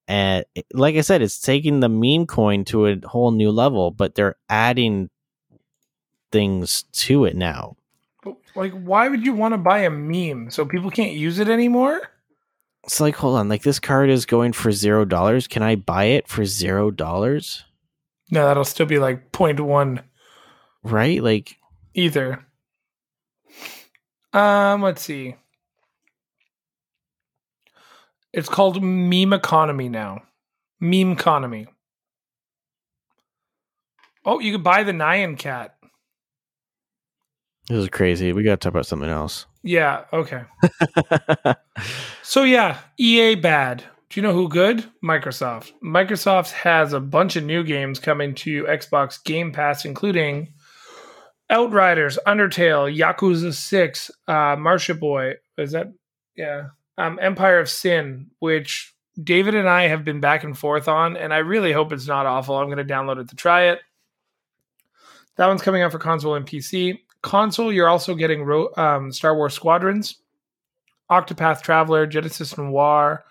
uh, and like I said, it's taking the meme coin to a whole new level, but they're adding things to it now. Like, why would you want to buy a meme so people can't use it anymore? It's like, hold on, like this card is going for zero dollars. Can I buy it for zero dollars? No, that'll still be like 0.1 Right? Like, either. Um, let's see. It's called meme economy now. Meme economy. Oh, you could buy the Nyan cat. this is crazy. We got to talk about something else. Yeah, okay. So yeah, EA bad. Do you know who good? Microsoft. Microsoft has a bunch of new games coming to Xbox Game Pass, including Outriders, Undertale, Yakuza Six, uh, Narita Boy. Is that yeah? Um, Empire of Sin, which David and I have been back and forth on, and I really hope it's not awful. I'm going to download it to try it. That one's coming out for console and PC. Console, you're also getting Ro- um, Star Wars Squadrons, Octopath Traveler, Genesis Noir,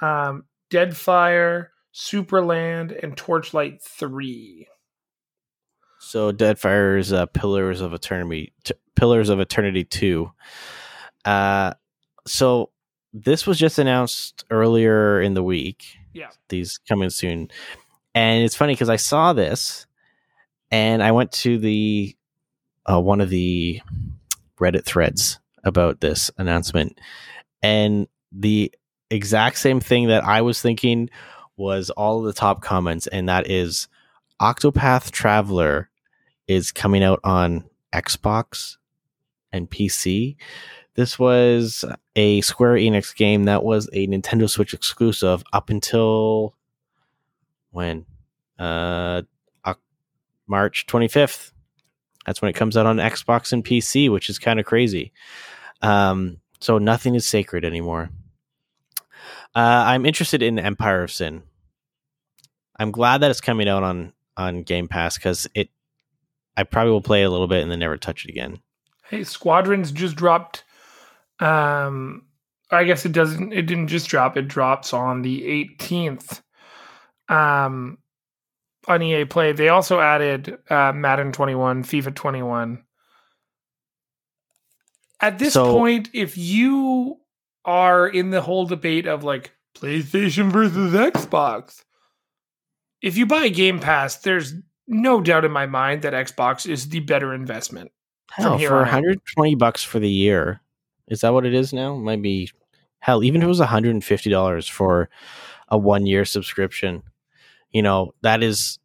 um, Deadfire, Superland, and Torchlight 3. So, Deadfire's uh, Pillars of Eternity, t- Pillars of Eternity Two. Uh, so this was just announced earlier in the week. Yeah. these coming soon. And it's funny because I saw this and I went to the uh, one of the Reddit threads about this announcement, and the exact same thing that I was thinking was all of the top comments, and that is Octopath Traveler is coming out on Xbox and PC. This was a Square Enix game that was a Nintendo Switch exclusive up until when? Uh, March 25th. That's when it comes out on Xbox and PC, which is kind of crazy. Um, so nothing is sacred anymore. Uh, I'm interested in Empire of Sin. I'm glad that it's coming out on on Game Pass because it. I probably will play a little bit and then never touch it again. Hey, Squadrons just dropped. Um, I guess it doesn't. It didn't just drop. It drops on the 18th. Um, on EA Play, they also added uh, Madden 21, FIFA 21. At this So- point, if you are in the whole debate of like PlayStation versus Xbox, if you buy a Game Pass, there's no doubt in my mind that Xbox is the better investment. From Hell, here for on out. 120 bucks for the year, is that what it is now? Might be hell. Even if it was 150 dollars for a one year subscription, you know that is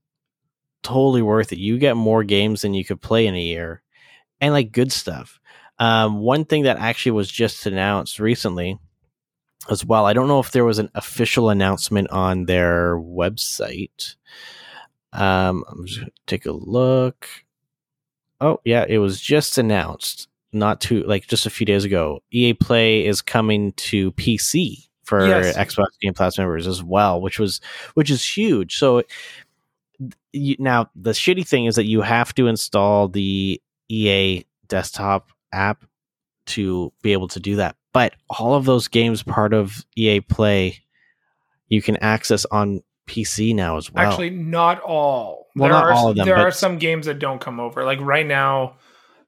totally worth it. You get more games than you could play in a year, and like good stuff. Um, one thing that actually was just announced recently as well. I don't know if there was an official announcement on their website. Um, I'm just gonna take a look. Oh yeah, it was just announced not too like just a few days ago. EA Play is coming to PC for Yes. Xbox Game Pass members as well, which was which is huge. So you, now the shitty thing is that you have to install the EA desktop app to be able to do that. But all of those games part of EA Play you can access on PC now as well. Actually, not all. Well, there not are, all of them, There but- are some games that don't come over. Like right now,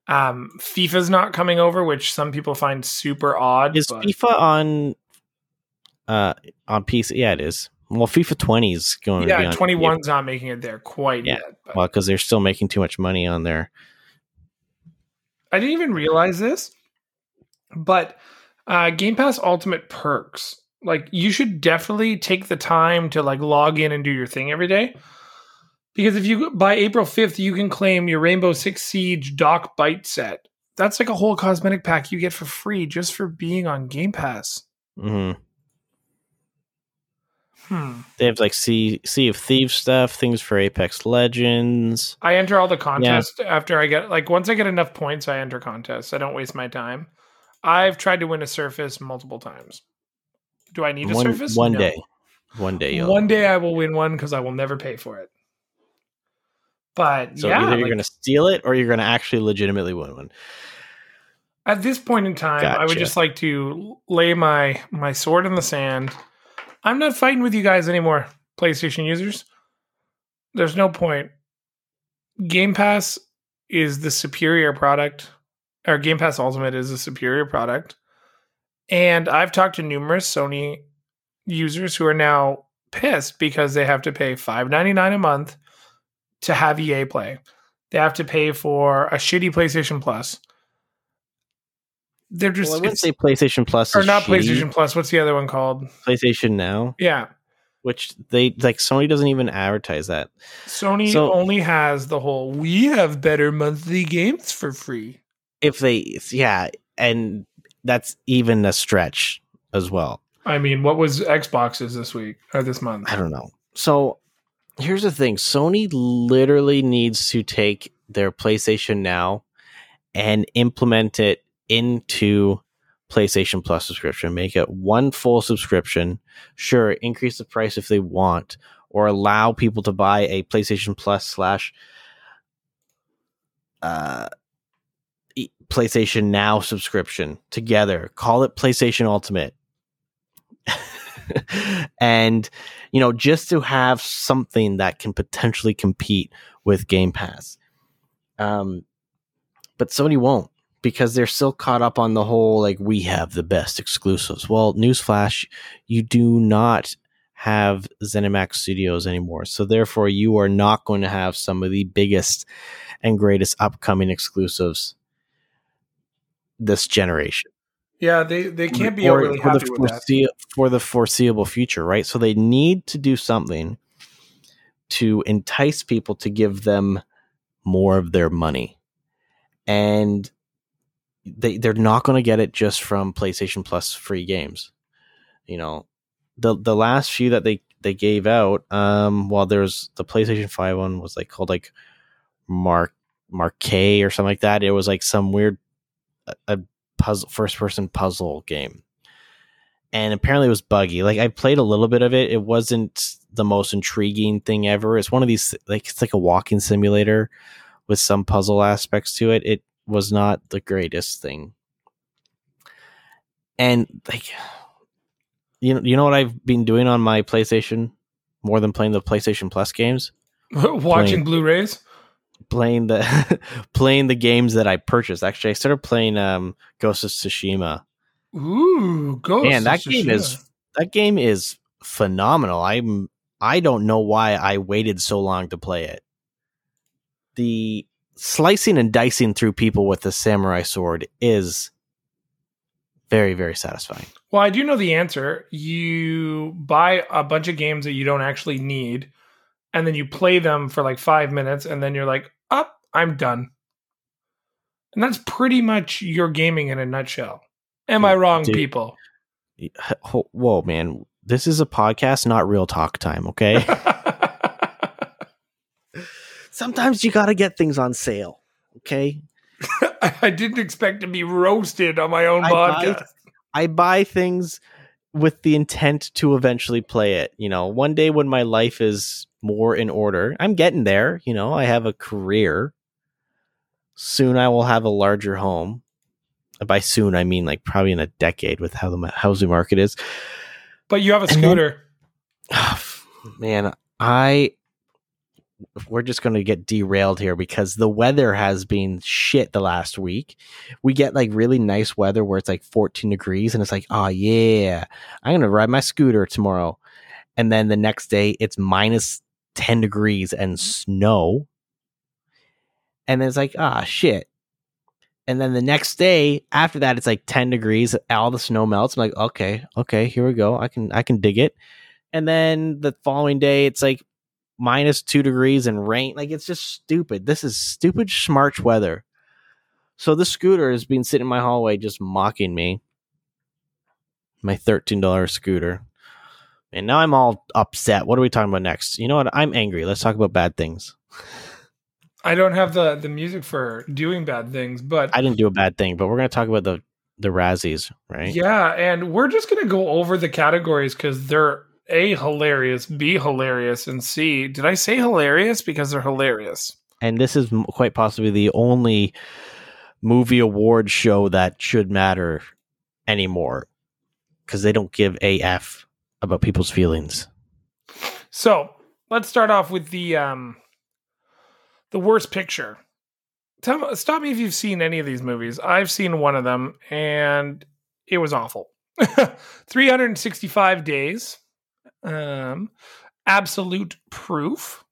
um, FIFA's not coming over, which some people find super odd. is but- FIFA on uh on PC? Yeah, it is. Well, FIFA 20 is going to yeah, twenty one's not making it there quite Yeah. yet. But Well, because they're still making too much money on there. I didn't even realize this, but uh, Game Pass Ultimate perks. Like you should definitely take the time to like log in and do your thing every day. Because if you by April 5th, you can claim your Rainbow Six Siege Doc Bite set. That's like a whole cosmetic pack you get for free just for being on Game Pass. hmm Hmm. They have like Sea Sea of Thieves stuff, things for Apex Legends. I enter all the contests after I get like once I get enough points, I enter contests. I don't waste my time. I've tried to win a surface multiple times. Do I need a One, surface? one No. day, one day, you'll. One day I will win one because I will never pay for it. But so yeah, either you're like, going to steal it or you're going to actually legitimately win one. at this point in time, I would just like to lay my my sword in the sand. I'm not fighting with you guys anymore, PlayStation users. There's no point. Game Pass is the superior product, or Game Pass Ultimate is a superior product. And I've talked to numerous Sony users who are now pissed because they have to pay $5.99 a month to have EA play. They have to pay for a shitty PlayStation Plus. They're just Well, I wouldn't say PlayStation Plus or not shitty. PlayStation Plus. What's the other one called? PlayStation Now, Yeah, which they like Sony doesn't even advertise that. Sony So- only has the whole "we have better monthly games for free." If they, yeah, and that's even a stretch as well. I mean, what was xboxes this week or this month? I don't know. So here's the thing Sony literally needs to take their PlayStation Now and implement it into PlayStation Plus subscription. Make it one full subscription. Sure, increase the price if they want, or allow people to buy a PlayStation Plus slash uh, PlayStation Now subscription together. Call it PlayStation Ultimate. and you know, just to have something that can potentially compete with Game Pass. Um, but Sony won't because they're still caught up on the whole like we have the best exclusives. Well, newsflash, you do not have ZeniMax Studios anymore, so therefore you are not going to have some of the biggest and greatest upcoming exclusives this generation Yeah, they they can't be or overly for happy the with that. foresee- for the foreseeable future, right? So they need to do something to entice people to give them more of their money, and they they're not going to get it just from PlayStation Plus free games. You know, the the last few that they they gave out, um, while there's the PlayStation Five one was like called like Mark Maquette or something like that. It was like some weird a, puzzle first person puzzle game. And apparently it was buggy. Like I played a little bit of it. It wasn't the most intriguing thing ever. It's one of these like it's like a walking simulator with some puzzle aspects to it. It was not the greatest thing. And like you know, you know what I've been doing on my PlayStation more than playing the PlayStation Plus games? Watching Playing. Blu-rays. Playing the playing the games that I purchased. Actually, I started playing um Ghost of Tsushima. Ooh, Ghost. Man, of that game is that game is phenomenal. I'm I don't know why I waited so long to play it. The slicing and dicing through people with the samurai sword is very very satisfying. Well, I do know the answer. You buy a bunch of games that you don't actually need, and then you play them for like five minutes, and then you're like, up, I'm done. And that's pretty much your gaming in a nutshell. Am I wrong, Dude. people? Whoa, man. This is a podcast, not real talk time, okay? Sometimes you got to get things on sale, okay? I didn't expect to be roasted on my own I buy- podcast. I buy things with the intent to eventually play it. You know, one day when my life is more in order, I'm getting there. You know, I have a career. Soon I will have a larger home. By soon, I mean like probably in a decade with how the housing market is. But you have a And then- scooter. Oh, man, I. We're just going to get derailed here because the weather has been shit the last week. We get like really nice weather where it's like 14 degrees and it's like, oh yeah, I'm going to ride my scooter tomorrow. And then the next day it's minus 10 degrees and snow. And then it's like, ah, shit. And then the next day after that, it's like 10 degrees. All the snow melts. I'm like, okay, okay, here we go. I can, I can dig it. And then the following day, it's like minus two degrees and rain. Like it's just stupid. This is stupid smarch weather. So the scooter has been sitting in my hallway just mocking me. My $13 scooter. And now I'm all upset. What are we talking about next? You know what? I'm angry. Let's talk about bad things. I don't have the the music for doing bad things, but I didn't do a bad thing, but we're going to talk about the the Razzies, right? Yeah, and we're just gonna go over the categories because they're a hilarious, b hilarious, and c. Did I say hilarious because they're hilarious? and this is quite possibly the only movie award show that should matter anymore because they don't give AF about people's feelings. So let's start off with the um the worst picture. Tell stop me if you've seen any of these movies. I've seen one of them, and it was awful. 365 days. Um, absolute proof.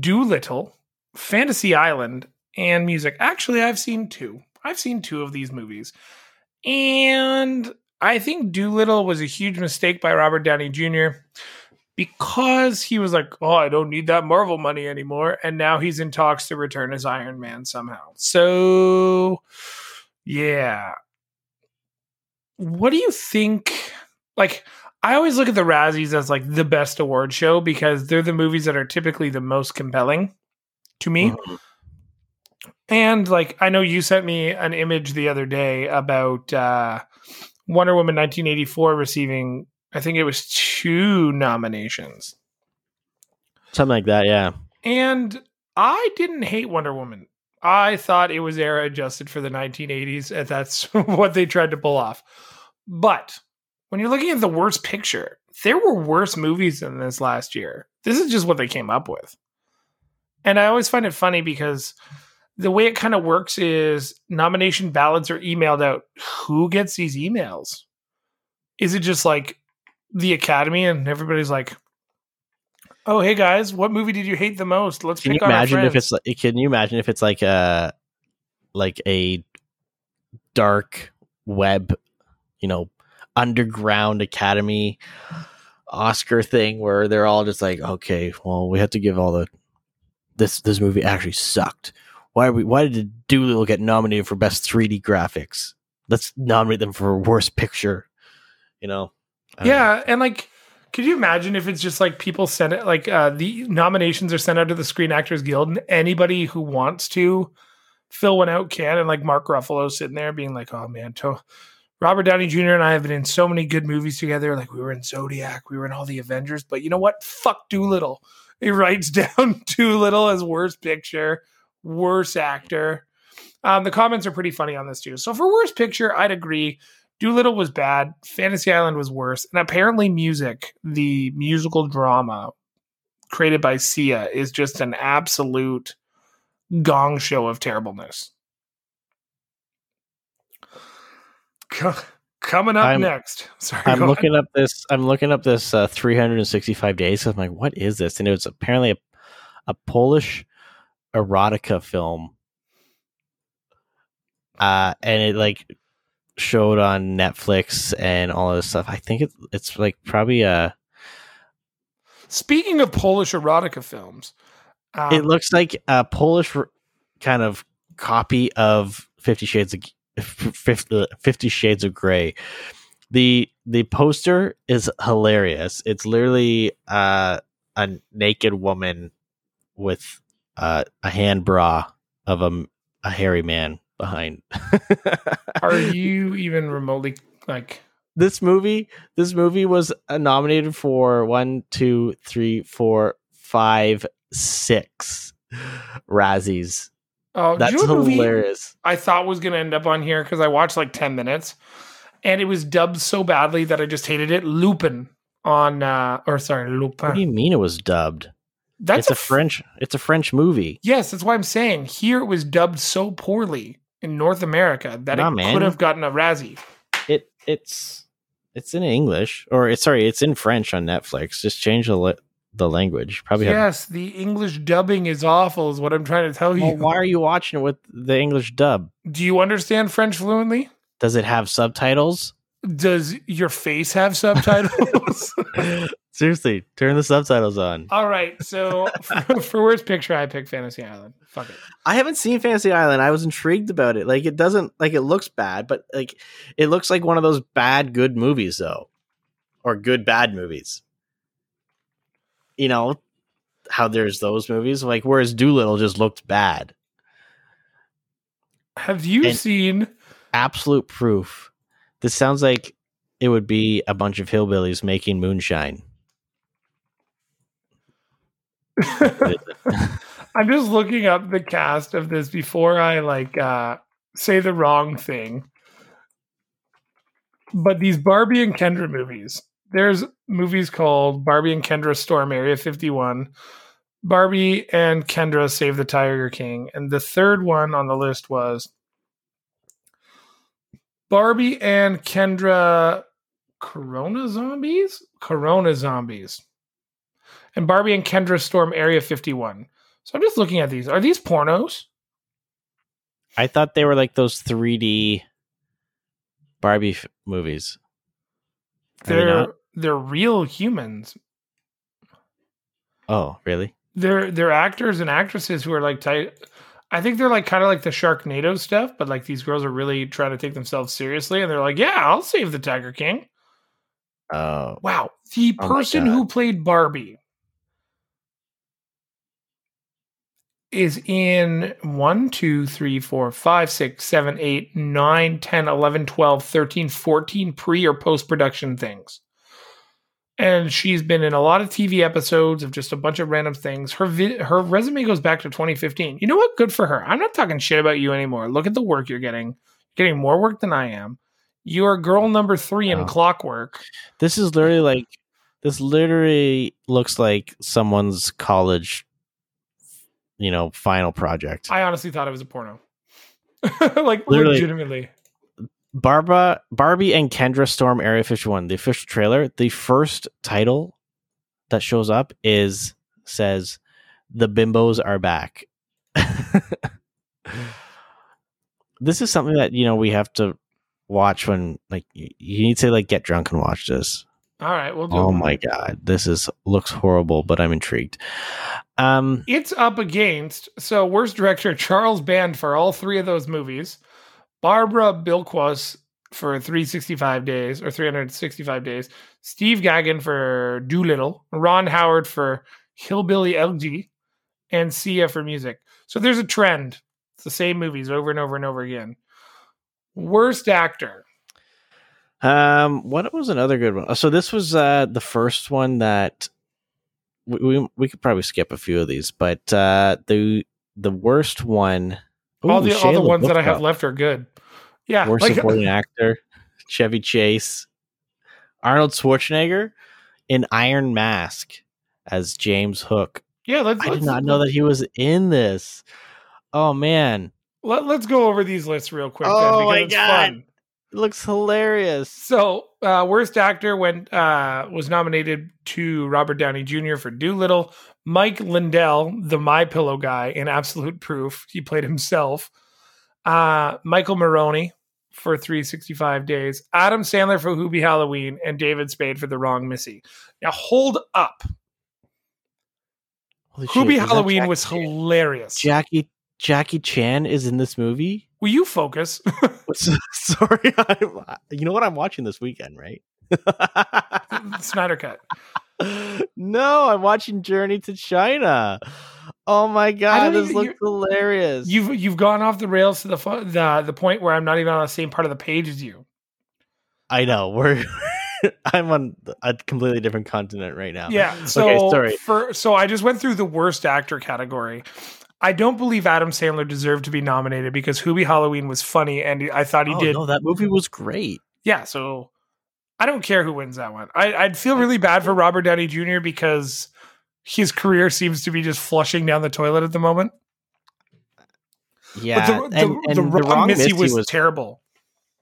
Dolittle, Fantasy Island, and music. Actually, I've seen two. I've seen two of these movies. And I think Dolittle was a huge mistake by Robert Downey Jr. because he was like, oh, I don't need that Marvel money anymore. And now he's in talks to return as Iron Man somehow. So, yeah. What do you think? Like, I always look at the Razzies as like the best award show because they're the movies that are typically the most compelling to me. And like I know you sent me an image the other day about uh Wonder Woman 1984 receiving I think it was two nominations. Something like that, yeah. And I didn't hate Wonder Woman. I thought it was era adjusted for the 1980s and that's what they tried to pull off. But when you're looking at the worst picture, there were worse movies than this last year. This is just what they came up with. And I always find it funny because the way it kind of works is nomination ballots are emailed out. Who gets these emails? Is it just like the Academy and everybody's like, "Oh, hey guys, what movie did you hate the most? Let's Can you pick on our imagine if it's like, can you imagine if it's like a like a dark web, you know, underground academy Oscar thing where they're all just like, okay, well, we have to give all the this this movie actually sucked. Why we why did Dolittle get nominated for best 3D graphics? Let's nominate them for worst picture. You know? Don't know. Yeah, and like Could you imagine if it's just like people send it like uh, the nominations are sent out to the Screen Actors Guild and anybody who wants to fill one out can and like Mark Ruffalo sitting there being like, oh man, to- Robert Downey Jr. and I have been in so many good movies together. Like we were in Zodiac, we were in all the Avengers, but you know what? Fuck Dolittle. He writes down Dolittle as worst picture, worst actor. Um, the comments are pretty funny on this too. So for worst picture, I'd agree. Dolittle was bad. Fantasy Island was worse. And apparently, music, the musical drama created by Sia, is just an absolute gong show of terribleness. Co- Coming up I'm- next. Sorry, I'm go ahead. looking up this. I'm looking up this uh, 365 days. I'm like, what is this? And it was apparently a, a Polish erotica film. Uh, and it like showed on Netflix and all this stuff. I think it, it's like probably a. Speaking of Polish erotica films, um, it looks like a Polish kind of copy of Fifty Shades of Fifty Shades of Grey. the The poster is hilarious. It's literally uh, a naked woman with uh, a hand bra of a, a hairy man behind. are you even remotely like? this movie this movie was uh, nominated for one two three four five six razzies Oh, that's you know what movie hilarious I thought was going to end up on here because I watched like ten minutes, and it was dubbed so badly that I just hated it. Lupin on, uh, or sorry, Lupin. what do you mean it was dubbed That's it's a french it's a french movie Yes, that's why I'm saying here it was dubbed so poorly in North America that Nah, it man. could have gotten a Razzie. it it's it's in english or it's sorry it's in french on netflix just change the li- the language probably have Yes, the English dubbing is awful, is what I'm trying to tell you. why are you watching it with the english dub Do you understand French fluently? does it have subtitles Does your face have subtitles? seriously turn the subtitles on All right, so for, for worst picture, I picked Fantasy Island. Fuck it. I haven't seen Fantasy Island. I was intrigued about it. Like it doesn't like it looks bad, but like it looks like one of those bad good movies though. Or good bad movies. You know, how there's those movies like whereas Dolittle just looked bad. Have you And- seen? Absolute proof. This sounds like it would be a bunch of hillbillies making moonshine. I'm just looking up the cast of this before I like uh say the wrong thing. But these Barbie and Kendra movies, there's movies called Barbie and Kendra Storm Area 51, Barbie and Kendra Save the Tiger King, and the third one on the list was Barbie and Kendra Corona Zombies? Corona Zombies. And Barbie and Kendra Storm Area 51. So I'm just looking at these. Are these pornos? I thought they were like those 3D Barbie f- movies. Are they They're not? they're real humans. Oh, really? They're they're actors and actresses who are like tight. I think they're like kind of like the Sharknado stuff, but like these girls are really trying to take themselves seriously, and they're like, "Yeah, I'll save the Tiger King." Oh. Wow, the Oh person who played Barbie is in 1, 2, 3, 4, 5, 6, 7, 8, 9, 10, 11, 12, 13, 14 pre or post production things. And she's been in a lot of TV episodes of just a bunch of random things. Her vi- her resume goes back to 2015. You know what? Good for her. I'm not talking shit about you anymore. Look at the work you're getting. You're getting more work than I am. You are girl number three in. Clockwork. This is literally like this literally looks like someone's college you know, final project. I honestly thought it was a porno. like Literally. legitimately. Barbara Barbie and Kendra Storm Area 51, the official trailer, the first title that shows up is says the bimbos are back. this is something that, you know, we have to watch when like you need to like get drunk and watch this. All right, we'll do Oh it. my god, this is looks horrible, but I'm intrigued. Um, It's up against so worst director Charles Band for all three of those movies, Barbara Białowąs for 365 days or 365 days, Steve Gaghan for Dolittle, Ron Howard for Hillbilly Elegy, and Sia for music. So there's a trend. It's the same movies over and over and over again. Worst actor. Um, what was another good one? So this was uh the first one that we we, we could probably skip a few of these, but uh the the worst one. All Ooh, the all the ones that I have left are good. Yeah, Worst like- supporting actor, Chevy Chase, Arnold Schwarzenegger in Iron Mask as James Hook. yeah. Let's. I let's did not know that he was in this. Oh man, Let, let's go over these lists real quick. Oh then, my God. fun. it looks hilarious. So, uh, worst actor went uh, was nominated to Robert Downey Jr. for Dolittle. Mike Lindell, the My Pillow guy in Absolute Proof, he played himself. Uh, Michele Morrone for 365 Days. Adam Sandler for Hubie Halloween, and David Spade for The Wrong Missy. Now, hold up. Holy shit, Hubie Halloween was hilarious. Jackie Jackie Chan is in this movie. Will you focus? Sorry, I'm, uh, you know what I'm watching this weekend, right? Snyder Cut. no, I'm watching Journey to China. Oh my god, this even- looks hilarious. You've you've gone off the rails to the the the point where I'm not even on the same part of the page as you. I know we're. I'm on a completely different continent right now. Yeah. So okay, sorry. for so I just went through the worst actor category. I don't believe Adam Sandler deserved to be nominated because Hubie Halloween was funny and I thought he oh, did. no, that movie was great. Yeah. So I don't care who wins that one. I, I'd feel really bad for Robert Downey Jr. because his career seems to be just flushing down the toilet at the moment. Yeah, but the, and, the, and the, wrong, Missy, was, was terrible.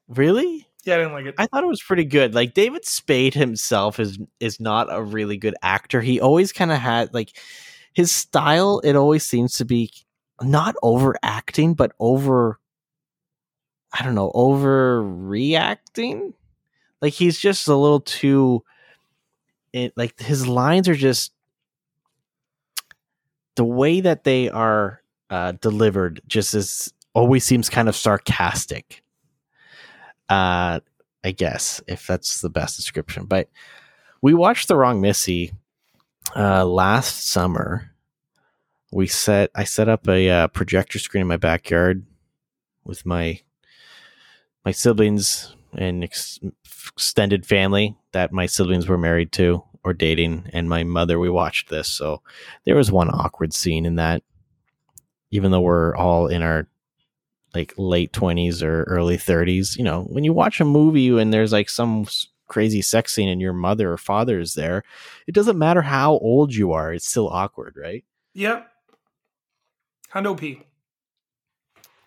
really. Yeah, I didn't like it. I thought it was pretty good. Like David Spade himself is is not a really good actor. He always kind of had like his style. It always seems to be not overacting, but over. I don't know, overreacting. Like he's just a little too. It like his lines are just the way that they are uh, delivered. Just as always seems kind of sarcastic uh i guess if that's the best description but we watched the wrong missy uh last summer we set i set up a uh, projector screen in my backyard with my my siblings and ex- extended family that my siblings were married to or dating and my mother we watched this. So there was one awkward scene in that. Even though we're all in our like late 20s or early 30s you know when you watch a movie and there's like some crazy sex scene and your mother or father is there it doesn't matter how old you are it's still awkward right Yep. Hundo P.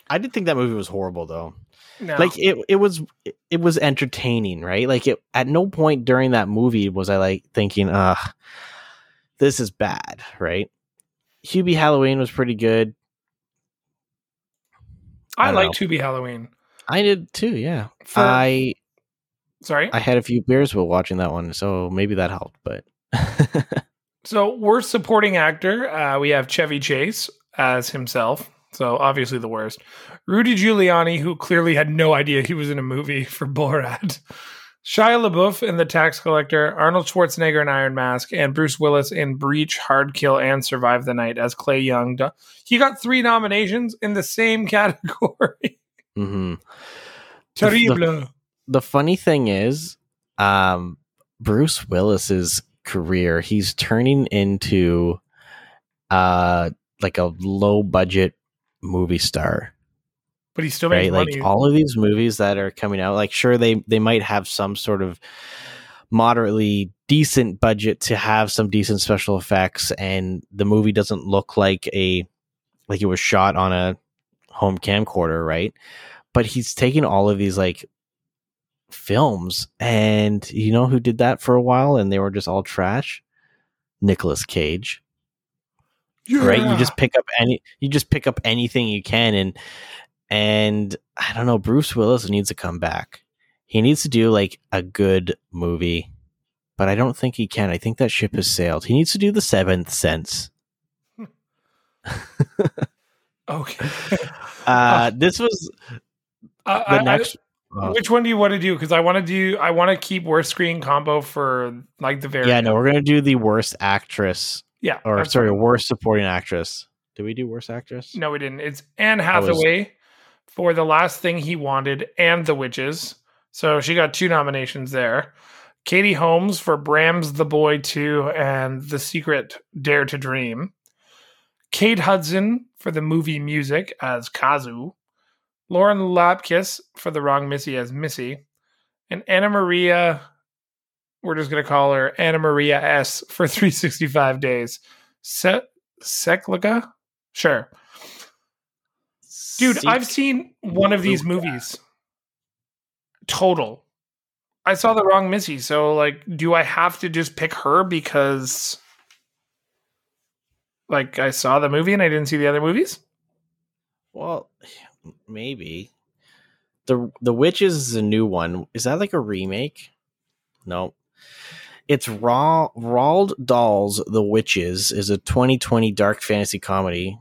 i did think that movie was horrible though No. like it, it was it was entertaining right like it at no point during that movie was i like thinking uh this is bad right hubie halloween was pretty good I, I like know. Halloween. i did too yeah For- i Sorry. i had a few beers while watching that one so maybe that helped but So, worst supporting actor, uh, we have Chevy Chase as himself. So, obviously the worst. Rudy Giuliani, who clearly had no idea he was in a movie for Borat. Shia LaBeouf in The Tax Collector, Arnold Schwarzenegger in Iron Mask, and Bruce Willis in Breach, Hard Kill, and Survive the Night as Clay Young. He got three nominations in the same category. hmm Terrible. the funny thing is, um, Bruce Willis's career, he's turning into uh like a low budget movie star. But he still Right? Like all of these movies that are coming out, like sure they they might have some sort of moderately decent budget to have some decent special effects and the movie doesn't look like a like it was shot on a home camcorder, right? But he's taking all of these like films and you know who did that for a while and they were just all trash? Nicolas Cage. Right? You just pick up any you just pick up anything you can and and I don't know, Bruce Willis needs to come back. He needs to do like a good movie. But I don't think he can. I think that ship has sailed. He needs to do the seventh sense. Okay. Uh, this was I, the I- Which one do you want to do? Because I want to do. I want to keep worst screen combo for like the very. Yeah, no, we're gonna do the worst actress, Yeah. or that's sorry, worst supporting actress. Did we do worst actress? No, we didn't. It's Anne was- Hathaway for the last thing he wanted and the witches. So she got two nominations there. Katie Holmes for Brahms The Boy 2 and The Secret Dare to Dream. Kate Hudson for the movie music as Kazu. Lauren Lapkus for The Wrong Missy as Missy. And Anna Maria, we're just going to call her Anna Maria S for 365 days. Se- Sekliga? Sure. Dude, Seek- I've seen one of these movies. Total. I saw the wrong Missy, so like, do I have to just pick her because, like, I saw the movie and I didn't see the other movies? Well, maybe the the witches is a new one. Is that like a remake? No, it's Ra- Roald Dahl's The Witches is a 2020 dark fantasy comedy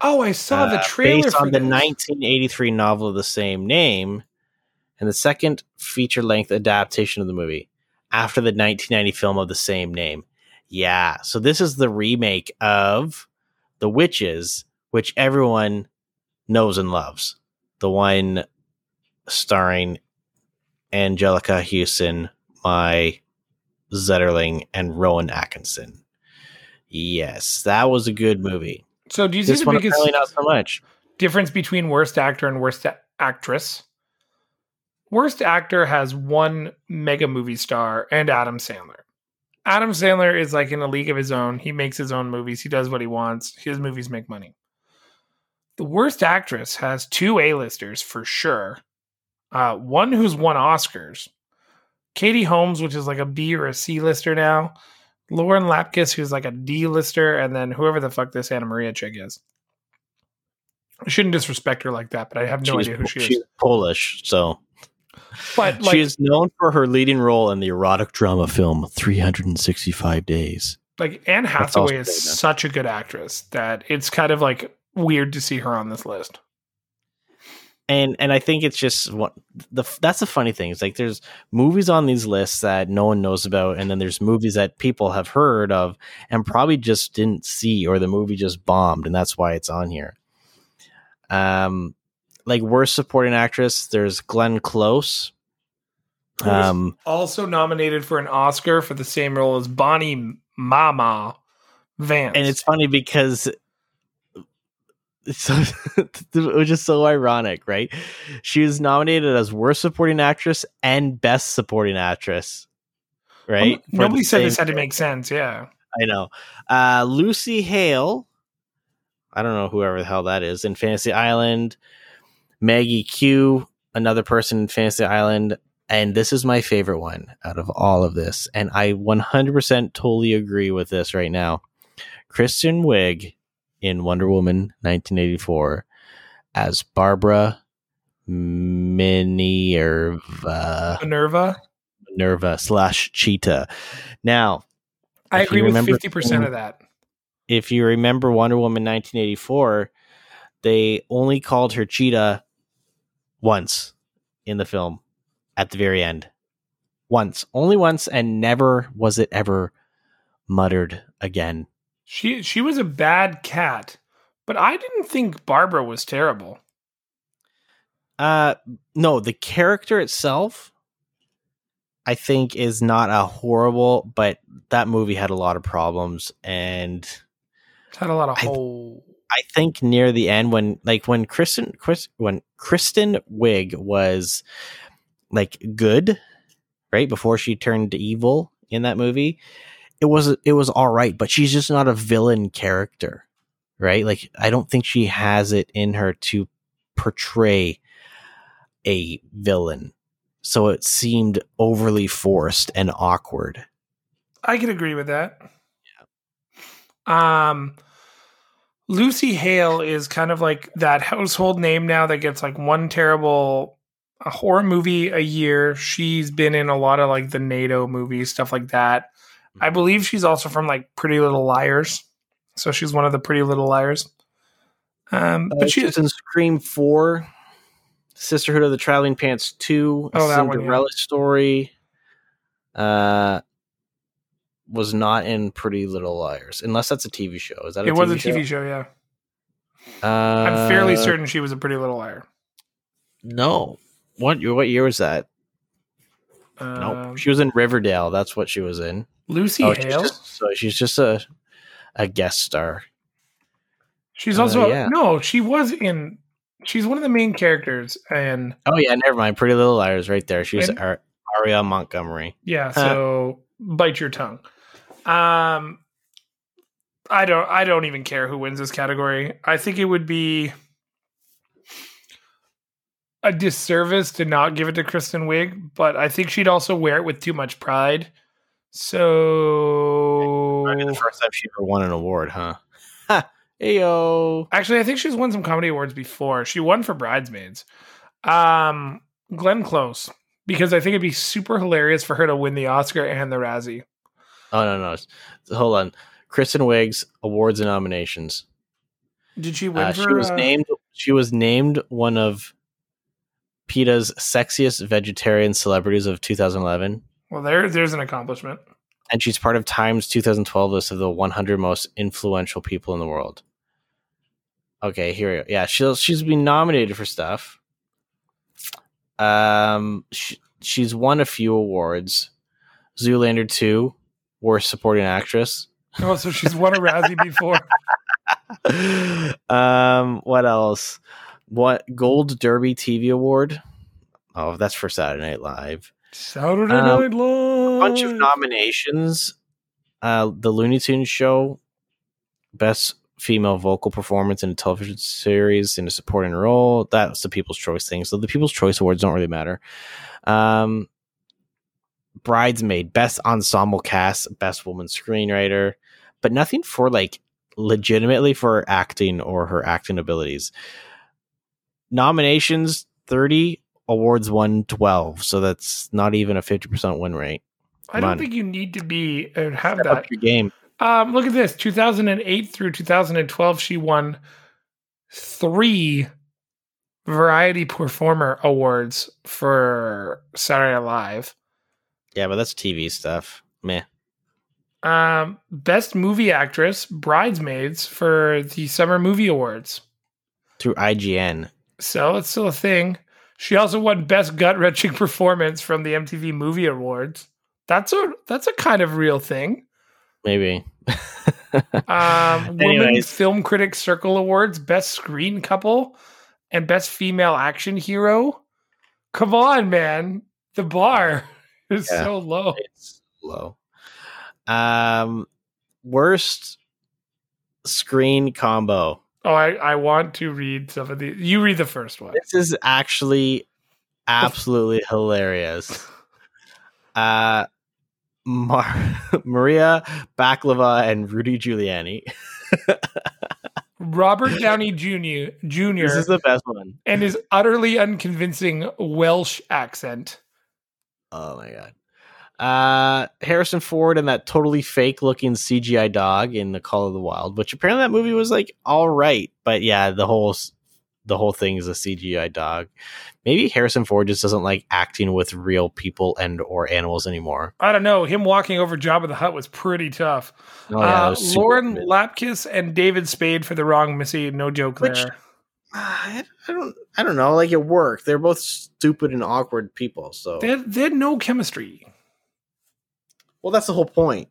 Oh, I saw the uh, trailer based for on the this. 1983 novel of the same name, and the second feature length adaptation of the movie after the 1990 film of the same name. Yeah, so this is the remake of The Witches, which everyone knows and loves. The one starring Anjelica Huston, Mai Zetterling, and Rowan Atkinson. Yes, that was a good movie. So, do you see the biggest not so much. difference between worst actor and worst a- actress? Worst actor has one mega movie star and Adam Sandler. Adam Sandler is like in a league of his own. He makes his own movies. He does what he wants. His movies make money. The worst actress has two A-listers for sure. Uh, one who's won Oscars. Katie Holmes, which is like a B or a C lister now. Lauren Lapkus, who's like a D lister, and then whoever the fuck this Anna Maria chick is. I shouldn't disrespect her like that, but I have no she's, idea who she is. she's. Polish, so But like, she is known for her leading role in the erotic drama film 365 Days. like Anne Hathaway is such a good actress that it's kind of like weird to see her on this list. And and I think it's just what the that's the funny thing. is like there's movies on these lists that no one knows about, and then there's movies that people have heard of and probably just didn't see, or the movie just bombed, and that's why it's on here. Um, like worst supporting actress, there's Glenn Close. Um, also nominated for an Oscar for the same role as Bonnie Mama Vance. and it's funny because it's so which is so ironic, right? She was nominated as worst supporting actress and best supporting actress. Right? Nobody said this had to make sense. Yeah. I know. Uh Lucy Hale. I don't know whoever the hell that is in Fantasy Island. Maggie Q, another person in Fantasy Island. And this is my favorite one out of all of this. And I 100% totally agree with this right now. Kristen Wiig in Wonder Woman 1984 as Barbara Minerva, Minerva. Minerva slash Cheetah. Now, I agree with remember- 50% of that. if you remember Wonder Woman 1984, they only called her Cheetah once in the film at the very end. Once, only once, and never was it ever muttered again. She she was a bad cat, but I didn't think Barbara was terrible. Uh, no, the character itself, I think, is not a horrible, but that movie had a lot of problems, and Had a lot of I- whole. I think near the end when like when Kristen Chris when Kristen Wiig was like good, right before she turned evil in that movie, it was it was all right, but she's just not a villain character, right? Like I don't think she has it in her to portray a villain. So it seemed overly forced and awkward. I could agree with that. Yeah. Um, Lucy Hale is kind of like that household name now that gets like one terrible a horror movie a year. She's been in a lot of like the NATO movies, stuff like that. I believe she's also from like Pretty Little Liars, so she's one of the Pretty Little Liars. Um, but But she she's in Scream 4, Sisterhood of the Traveling Pants 2, Oh, that one, yeah. Cinderella Story. Uh, was not in Pretty Little Liars, unless that's a TV show. Is that a It was a show? TV show, yeah. Uh, I'm fairly certain she was a pretty little liar. No. What what year was that? Um, nope. She was in Riverdale. That's what she was in. Lucy Oh, she's Hale. just, so she's just a a guest star. She's Uh, also yeah. no, she was in. She's one of the main characters, and Oh yeah, never mind. Pretty Little Liars, right there. She was And- Ar- Aria Montgomery. yeah. Huh. So bite your tongue. Um, I don't. I don't even care who wins this category. I think it would be a disservice to not give it to Kristen Wiig, but I think she'd also wear it with too much pride. So the first time she ever won an award, huh? Ha! Heyo. Actually, I think she's won some comedy awards before. She won for Bridesmaids. Um, Glenn Close, because I think it'd be super hilarious for her to win the Oscar and the Razzie. Oh no no. Hold on. Kristen Wiig's awards and nominations. Did she win Uh, for? she was uh, named. She was named one of PETA's sexiest vegetarian celebrities of 2011, Well, there, there's an accomplishment. and she's part of Time's 2012 list of the 100 most influential people in the world. Okay, here we go. Yeah, she'll she's been nominated for stuff. Um, she, she's won a few awards. Zoolander 2, worst supporting actress. Oh, so she's won a Razzie before. um, what else? What Gold Derby TV Award? Oh, that's for Saturday Night Live. Saturday Um, Night Live. A bunch of nominations. Uh, the Looney Tunes show, best female vocal performance in a television series in a supporting role. That's the People's Choice thing. So the People's Choice awards don't really matter. Um, Bridesmaid, best ensemble cast, best woman screenwriter, but nothing for like legitimately for acting or her acting abilities. Nominations 30, awards won 12. So that's not even a 50% win rate. I don't on. think you need to be uh, have Step that. game. Um, look at this. 2008 through 2012, she won three Variety Performer Awards for Saturday Night Live. Yeah, but that's TV stuff. Meh. Um, Best Movie Actress, Bridesmaids for the Summer Movie Awards. Through IGN. So it's still a thing. She also won Best Gut Wrenching Performance from the MTV Movie Awards. That's a that's a kind of real thing. Maybe. Um, Women's Film Critics Circle Awards, Best Screen Couple, and Best Female Action Hero. Come on, man. The bar is Yeah. so low. it's low. Um, worst screen combo. Oh, I, I want to read some of these. You read the first one. This is actually absolutely hilarious. Uh, Mar- Maria Bakalova and Rudy Giuliani. Robert Downey Jr. Jr. This is the best one. and his utterly unconvincing Welsh accent. Oh my god. Uh, Harrison Ford and that totally fake looking CGI dog in The Call of the Wild, which apparently that movie was like all right, but yeah, the whole the whole thing is a CGI dog. Maybe Harrison Ford just doesn't like acting with real people and or animals anymore. I don't know. Him walking over Jabba the Hutt was pretty tough. Oh, yeah, uh, Lauren good. Lapkus and David Spade for the wrong Missy. No joke Which- there. I I don't I don't know, like it worked. They're both stupid and awkward people, so They had, they had no chemistry. Well that's the whole point.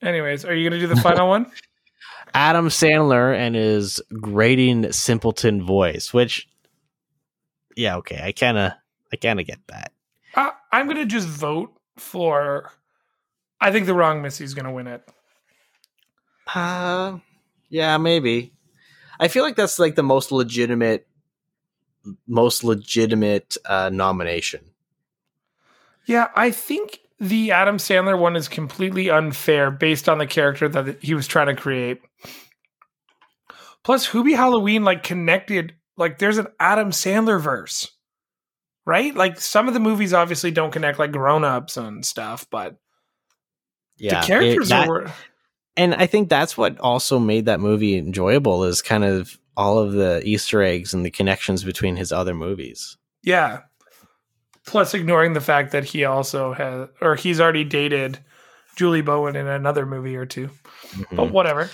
Anyways, are you going to do the final one? Adam Sandler and his grating simpleton voice, which yeah, okay, I kind of I kind of get that. Uh, I'm going to just vote for. I think the wrong Missy's going to win it. Uh, yeah, maybe. I feel like that's like the most legitimate most legitimate uh nomination. Yeah, I think the Adam Sandler one is completely unfair based on the character that he was trying to create. Plus, Hubie Halloween like connected like there's an Adam Sandler verse, right? Like some of the movies obviously don't connect like Grown Ups and stuff, but Yeah. the characters it- that- are. and I think that's what also made that movie enjoyable is kind of all of the Easter eggs and the connections between his other movies. Yeah. Plus, ignoring the fact that he also has, or he's already dated Julie Bowen in another movie or 2 But Mhm. whatever.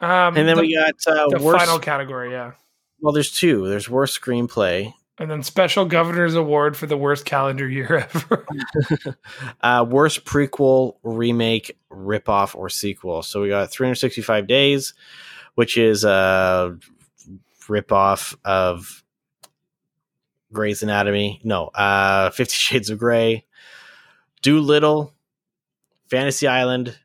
Um, And then the, we got uh, the worst. final category, yeah. well, there's two. There's worst screenplay, And then special governor's award for the worst calendar year ever. uh, worst prequel, remake, ripoff, or sequel. So we got 365 Days, which is a ripoff of Grey's Anatomy. No, uh, Fifty Shades of Grey, Dolittle, Fantasy Island,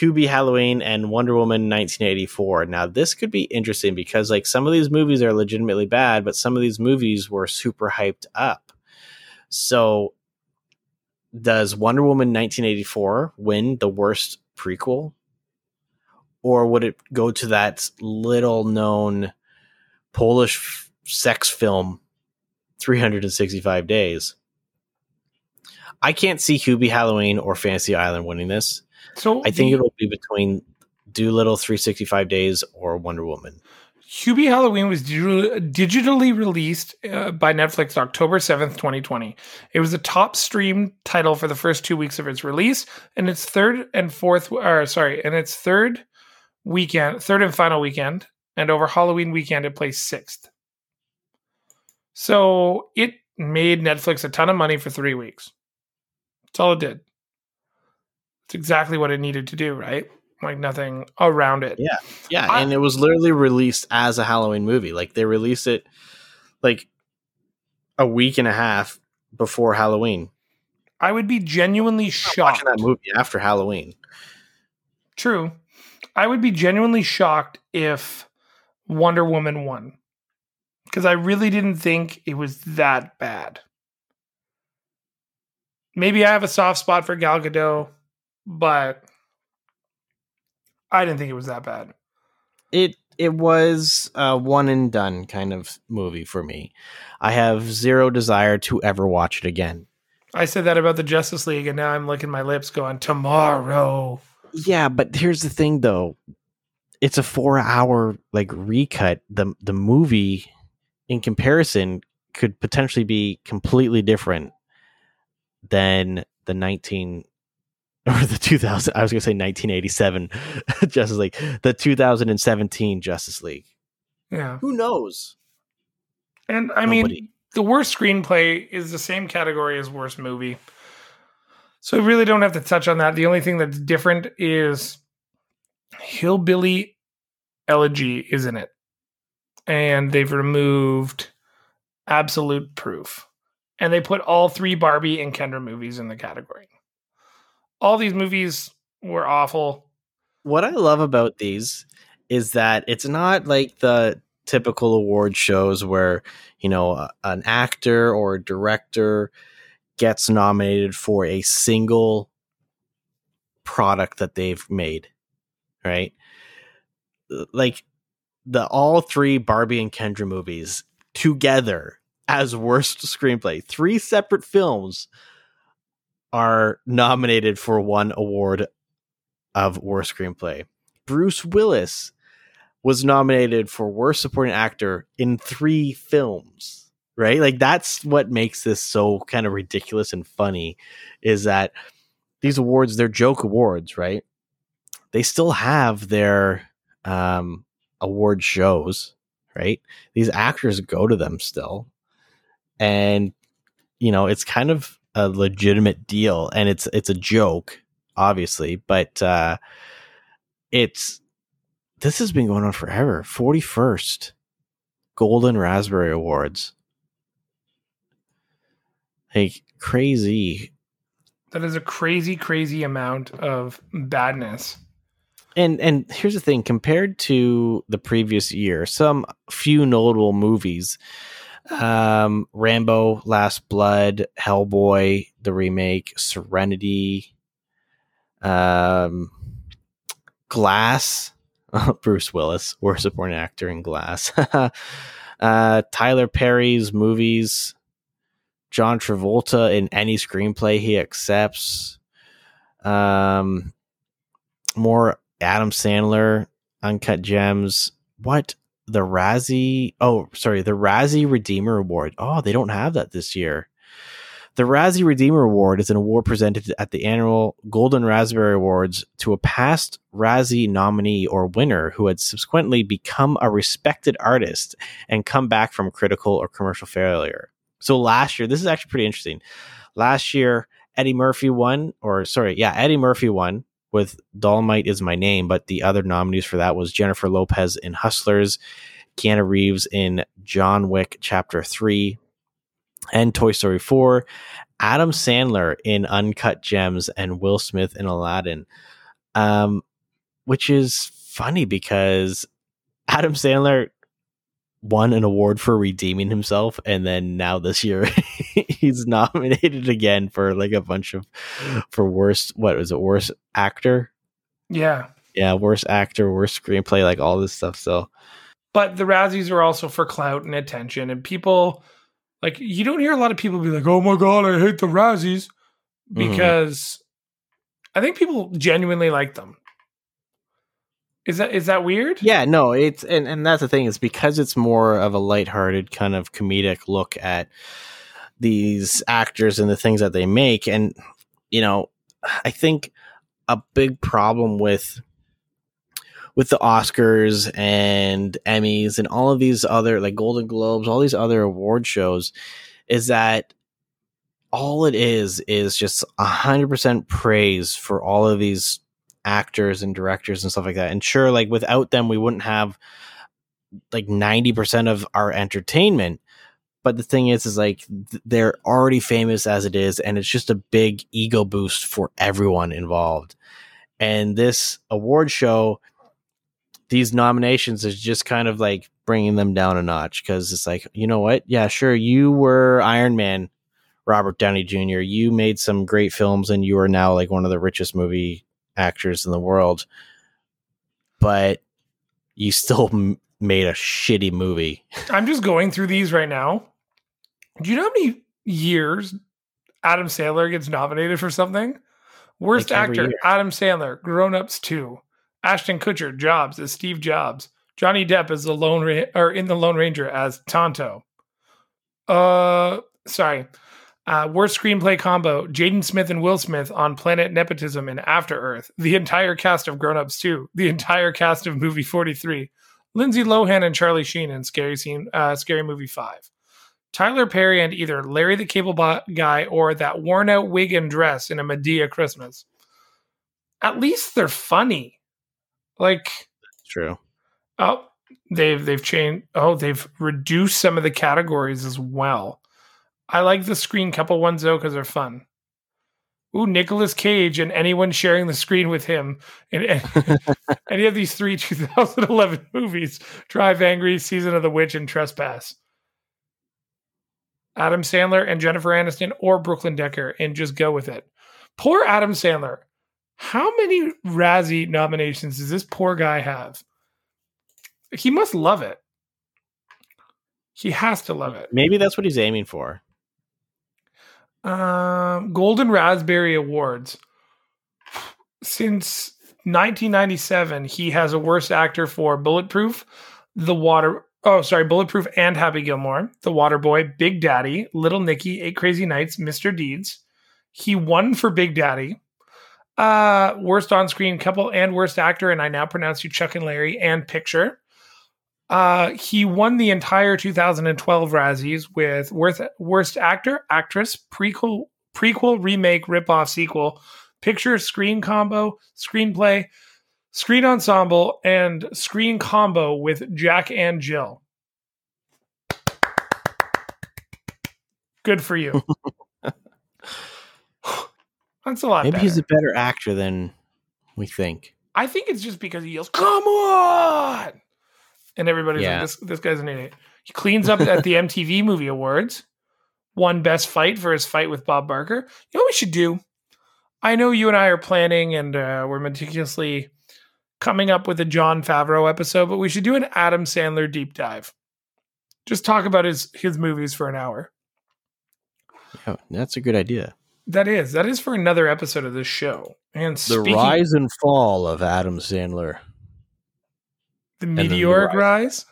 Hubie Halloween, and Wonder Woman 1984. Now, this could be interesting because, like, some of these movies are legitimately bad, but some of these movies were super hyped up. So, does Wonder Woman 1984 win the worst prequel? Or would it go to that little known Polish f- sex film, 365 Days? I can't see Hubie Halloween or Fantasy Island winning this. So I think the- it'll be between Dolittle 365 Days or Wonder Woman. Hubie Halloween was digitally released uh, by Netflix October 7th, 2020. It was the top streamed title for the first two weeks of its release, and its third and fourth, or sorry, and its third weekend, third and final weekend, and over Halloween weekend, it placed sixth. So it made Netflix a ton of money for three weeks. That's all it did. It's exactly what it needed to do, right? Like nothing around it. Yeah. Yeah, I- and it was literally released as a Halloween movie. Like they released it like a week and a half before Halloween. I would be genuinely shocked. Watching that movie after Halloween. True. I would be genuinely shocked if Wonder Woman won. Because I really didn't think it was that bad. Maybe I have a soft spot for Gal Gadot, but I didn't think it was that bad. It it was a one and done kind of movie for me. I have zero desire to ever watch it again. I said that about the Justice League, and now I'm licking my lips going, tomorrow. Yeah, but here's the thing though. It's a 4-hour like recut. The the movie in comparison could potentially be completely different than the 19 or the 2000 I was going to say 1987 Justice League, the 2017 Justice League. Yeah. Who knows? And I mean, the worst screenplay is the same category as worst movie. So we really don't have to touch on that. The only thing that's different is Hillbilly Elegy is in it. And they've removed Absolute Proof. And they put all three Barbie and Kendra movies in the category. All these movies were awful. What I love about these is that it's not like the typical award shows where, you know, a- an actor or a director gets nominated for a single product that they've made, right? Like the all three Barbie and Kendra movies together as worst screenplay, three separate films are nominated for one award of worst screenplay. Bruce Willis was nominated for worst supporting actor in three films. Right? Like that's what makes this so kind of ridiculous and funny is that these awards, they're joke awards, right? They still have their um award shows, right? These actors go to them still. And you know, it's kind of a legitimate deal and it's it's a joke obviously, but uh it's this has been going on forever. 41st Golden Raspberry Awards. Like crazy. That is a crazy, crazy amount of badness. And and here's the thing, compared to the previous year, some few notable movies um Rambo Last Blood, Hellboy the remake, Serenity, um Glass, Bruce Willis, or supporting actor in Glass. uh, Tyler Perry's movies, John Travolta in any screenplay he accepts. Um, more Adam Sandler, Uncut Gems. What the Razzie. Oh, sorry, the Razzie Redeemer Award. Oh, they don't have that this year. The Razzie Redeemer Award is an award presented at the annual Golden Raspberry Awards to a past Razzie nominee or winner who had subsequently become a respected artist and come back from critical or commercial failure. So last year, this is actually pretty interesting. Last year, Eddie Murphy won, or sorry, yeah, Eddie Murphy won with Dolomite is my name, but the other nominees for that was Jennifer Lopez in Hustlers, Keanu Reeves in John Wick Chapter 3, and Toy Story 4, Adam Sandler in Uncut Gems, and Will Smith in Aladdin. Um, which is funny because Adam Sandler won an award for redeeming himself, and then now this year he's nominated again for like a bunch of for worst what was it worst actor? Yeah. Yeah, worst actor, worst screenplay, like all this stuff. So But the Razzies are also for clout and attention, and people like you don't hear a lot of people be like, "Oh my god, I hate the Razzies," Mhm. because I think people genuinely like them. Is that is that weird? Yeah, no, it's and, and that's the thing is because it's more of a lighthearted kind of comedic look at these actors and the things that they make. And, you know, I think a big problem with with the Oscars and Emmys and all of these other like Golden Globes, all these other award shows is that all it is is just a hundred percent praise for all of these actors and directors and stuff like that. And sure, like without them, we wouldn't have like 90% of our entertainment. But the thing is, is like they're already famous as it is, and it's just a big ego boost for everyone involved. And this award show, these nominations is just kind of like bringing them down a notch because it's like, you know what? Yeah, sure, you were Iron Man, Robert Downey Jr. You made some great films, and you are now like one of the richest movie actors in the world, but you still m- made a shitty movie. I'm just going through these right now. Do you know how many years Adam Sandler gets nominated for something? Worst Like actor, year. Adam Sandler, Grown Ups 2. Ashton Kutcher, Jobs as Steve Jobs. Johnny Depp as the Lone Ra- or in the Lone Ranger as Tonto. Uh, sorry. Uh, worst screenplay combo: Jaden Smith and Will Smith on Planet Nepotism and After Earth. The entire cast of Grown Ups 2. The entire cast of Movie 43. Lindsay Lohan and Charlie Sheen in Scary Scene, uh, Scary Movie 5. Tyler Perry and either Larry the Cable Guy or that worn out wig and dress in a Medea Christmas. At least they're funny. Like, True. oh, they've they've changed. Oh, they've reduced some of the categories as well. I like the screen couple ones though because they're fun. Ooh, Nicolas Cage and anyone sharing the screen with him in any, any of these three 2011 movies: Drive Angry, Season of the Witch, and Trespass. Adam Sandler and Jennifer Aniston or Brooklyn Decker, and just go with it. Poor Adam Sandler. How many Razzie nominations does this poor guy have? He must love it. He has to love it. Maybe that's what he's aiming for. Um, Golden Raspberry Awards. Since 1997, he has a worst actor for Bulletproof, The Water. Oh, sorry, Bulletproof and Happy Gilmore, The Waterboy, Big Daddy, Little Nicky, Eight Crazy Nights, Mr. Deeds. He won for Big Daddy. Uh, worst on-screen couple and worst actor, and I now pronounce you Chuck and Larry and Picture. Uh, he won the entire 2012 Razzies with worst worst actor, actress, prequel, prequel, remake, ripoff, sequel, picture, screen combo, screenplay, screen ensemble, and screen combo with Jack and Jill. Good for you. That's a lot. Maybe better. he's a better actor than we think. I think it's just because he yells, "Come on!" and everybody's Yeah. like, "This this guy's an idiot." He cleans up at the MTV Movie Awards, won Best Fight for his fight with Bob Barker. You know what we should do? I know you and I are planning and uh, we're meticulously coming up with a Jon Favreau episode, but we should do an Adam Sandler deep dive. Just talk about his his movies for an hour. Yeah, that's a good idea. That is that is for another episode of this show. And The rise and fall of Adam Sandler. the the new meteoric rise.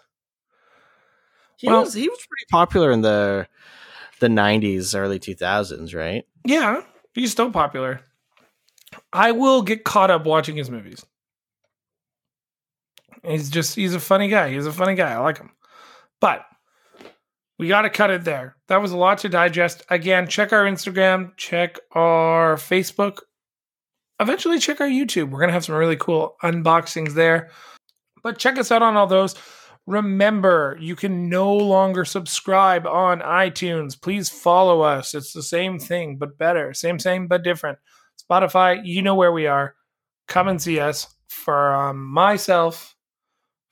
He Well- was he was pretty popular in the the '90s, early 2000s, right? Yeah, he's still popular. I will get caught up watching his movies. He's just he's a funny guy. He's a funny guy. I like him. But we got to cut it there. That was a lot to digest. Again, check our Instagram, check our Facebook. Eventually check our YouTube. We're going to have some really cool unboxings there. But check us out on all those. Remember, you can no longer subscribe on iTunes. Please follow us. It's the same thing, but better. Same, same, but different. Spotify, you know where we are. Come and see us. For um, myself,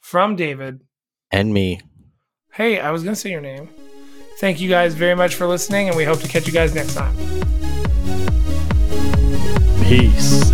from David and me. Hey, I was going to say your name. Thank you guys very much for listening, and we hope to catch you guys next time. Peace.